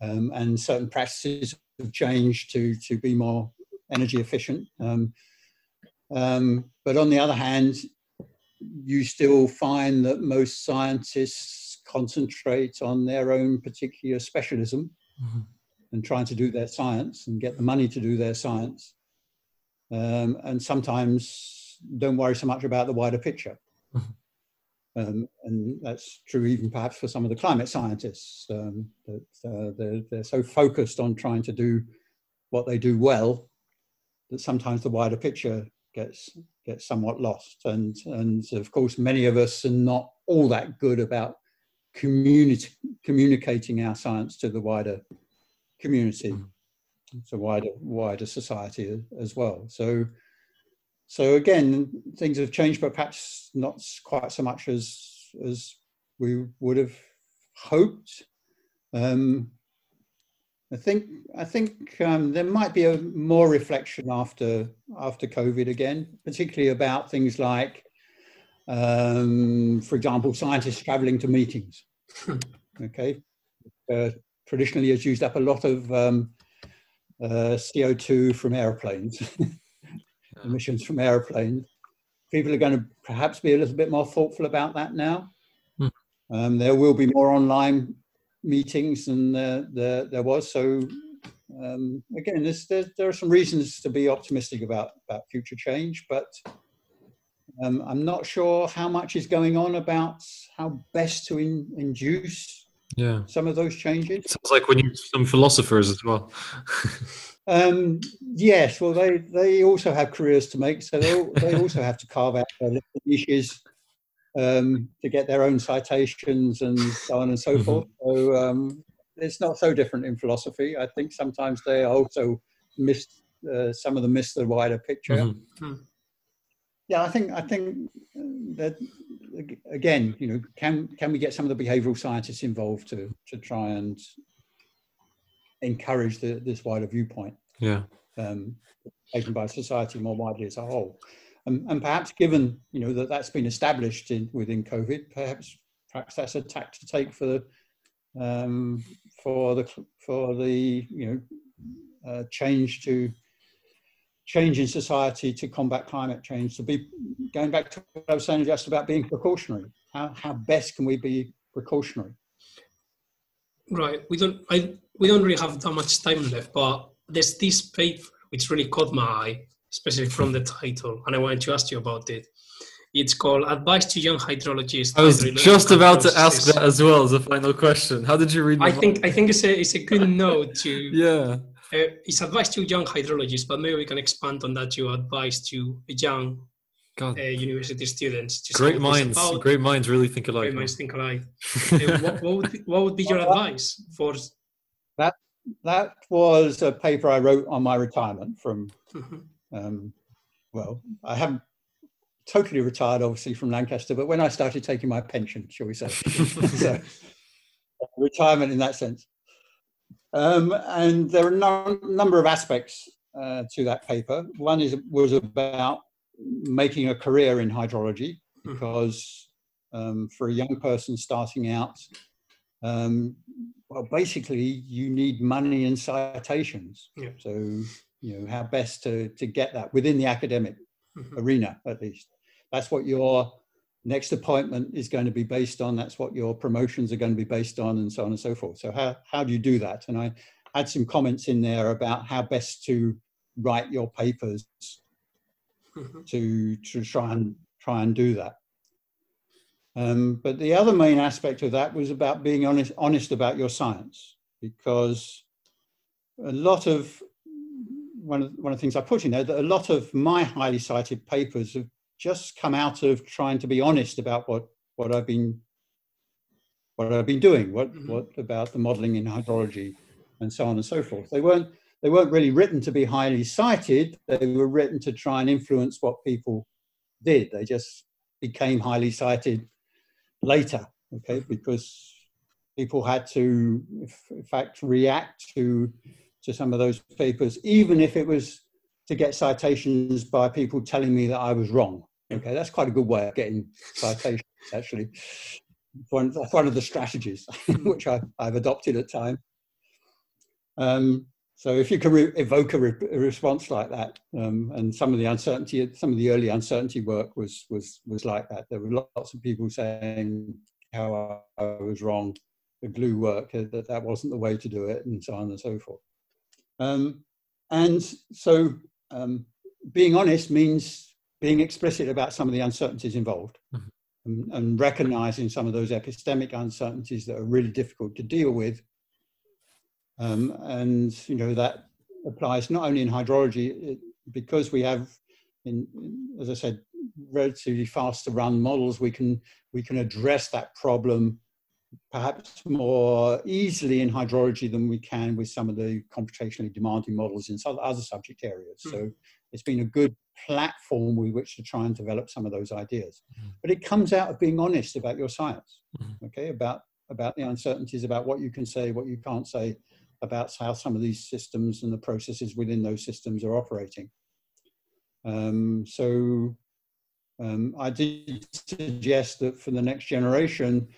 Um, and certain practices have changed to, to be more energy efficient. Um, um, but on the other hand, you still find that most scientists concentrate on their own particular specialism mm-hmm. and trying to do their science and get the money to do their science. Um, and sometimes don't worry so much about the wider picture. Mm-hmm. Um, and that's true even perhaps for some of the climate scientists um, that uh, they're, they're so focused on trying to do what they do well that sometimes the wider picture gets gets somewhat lost and and of course many of us are not all that good about communicating our science to the wider community mm. to wider wider society as well so so again, things have changed, but perhaps not quite so much as as we would have hoped. Um, I think I think um, there might be a more reflection after after COVID again, particularly about things like, um, for example, scientists traveling to meetings. okay, uh, traditionally has used up a lot of um, uh, CO2 from airplanes. emissions from airplanes. People are going to perhaps be a little bit more thoughtful about that now. Hmm. Um, there will be more online meetings than there, there, there was. So um, again, there, there are some reasons to be optimistic about, about future change, but um, I'm not sure how much is going on about how best to in, induce yeah. some of those changes. Sounds like we need some philosophers as well. Um, yes, well, they, they also have careers to make, so they, they also have to carve out their little niches um, to get their own citations and so on and so mm-hmm. forth. So um, it's not so different in philosophy. I think sometimes they also miss uh, some of them miss the wider picture. Mm-hmm. Hmm. Yeah, I think I think that again, you know, can can we get some of the behavioural scientists involved to to try and encourage the, this wider viewpoint. Yeah. Um, taken by society more widely as a whole. Um, and perhaps given, you know, that that's been established in, within COVID, perhaps perhaps that's a tack to take for the um, for the for the you know uh, change to change in society to combat climate change to be going back to what I was saying just about being precautionary. How how best can we be precautionary? Right. We don't. I. We don't really have that much time left, but there's this paper which really caught my eye, especially from the title, and I wanted to ask you about it. It's called Advice to Young Hydrologists. I was just about to ask that as well as a final question. How did you read? I think I think it's a it's a good note to. yeah. Uh, it's advice to young hydrologists, but maybe we can expand on that to advice to young uh, university students. Great minds, great minds really think alike. Great minds think alike. uh, what, what, would be, what would be your advice for that? That was a paper I wrote on my retirement from. Mm-hmm. Um, well, I haven't totally retired, obviously, from Lancaster, but when I started taking my pension, shall we say, so retirement in that sense. Um, and there are a no, number of aspects uh, to that paper. One is was about making a career in hydrology hmm. because um, for a young person starting out, um, well, basically you need money and citations. Yeah. So you know how best to to get that within the academic mm-hmm. arena at least. That's what your next appointment is going to be based on. That's what your promotions are going to be based on, and so on and so forth. So how how do you do that? And I had some comments in there about how best to write your papers mm-hmm. to to try and try and do that. Um, but the other main aspect of that was about being honest honest about your science, because a lot of one of, one of the things I put in there that a lot of my highly cited papers have just come out of trying to be honest about what what I've been what I've been doing, what Mhm. what about the modelling in hydrology, and so on and so forth. They weren't they weren't really written to be highly cited. They were written to try and influence what people did. They just became highly cited later, okay, because people had to, in fact, react to to some of those papers, even if it was to get citations by people telling me that I was wrong. Okay, that's quite a good way of getting citations, actually. One, one of the strategies which I, I've adopted at time. Um, so if you can re- evoke a, re- a response like that, um, and some of the uncertainty, some of the early uncertainty work was was was like that. There were lots of people saying how I, was wrong, the GLUE work uh, that that wasn't the way to do it, and so on and so forth. Um, and so um, being honest means being explicit about some of the uncertainties involved Mhm. and, and recognizing some of those epistemic uncertainties that are really difficult to deal with. Um, and, you know, that applies not only in hydrology, it, because we have, in, in, as I said, relatively fast to run models, we can, we can address that problem perhaps more easily in hydrology than we can with some of the computationally demanding models in some other subject areas. So it's been a good platform with which to try and develop some of those ideas. Mhm. But it comes out of being honest about your science, Mhm. okay, about about the uncertainties, about what you can say, what you can't say, about how some of these systems and the processes within those systems are operating. Um, so um, I did suggest that for the next generation,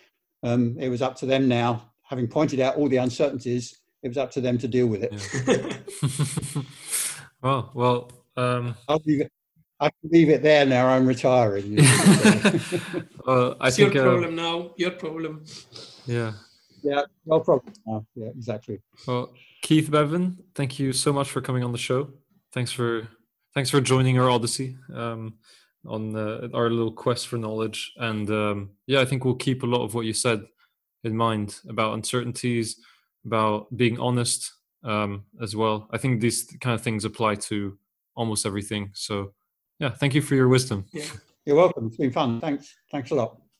um, it was up to them now, having pointed out all the uncertainties, it was up to them to deal with it. Yeah. well, well, um, I'll leave it. I can leave it there now. I'm retiring. you know. well, I it's your think, uh, problem now. Your problem. yeah. Yeah, no problem. No, yeah, exactly. Well, Keith Beven, thank you so much for coming on the show. Thanks for thanks for joining our odyssey um, on uh, our little quest for knowledge. And um, yeah, I think we'll keep a lot of what you said in mind about uncertainties, about being honest um, as well. I think these kind of things apply to almost everything. So yeah, thank you for your wisdom. Yeah. You're welcome. It's been fun. Thanks. Thanks a lot.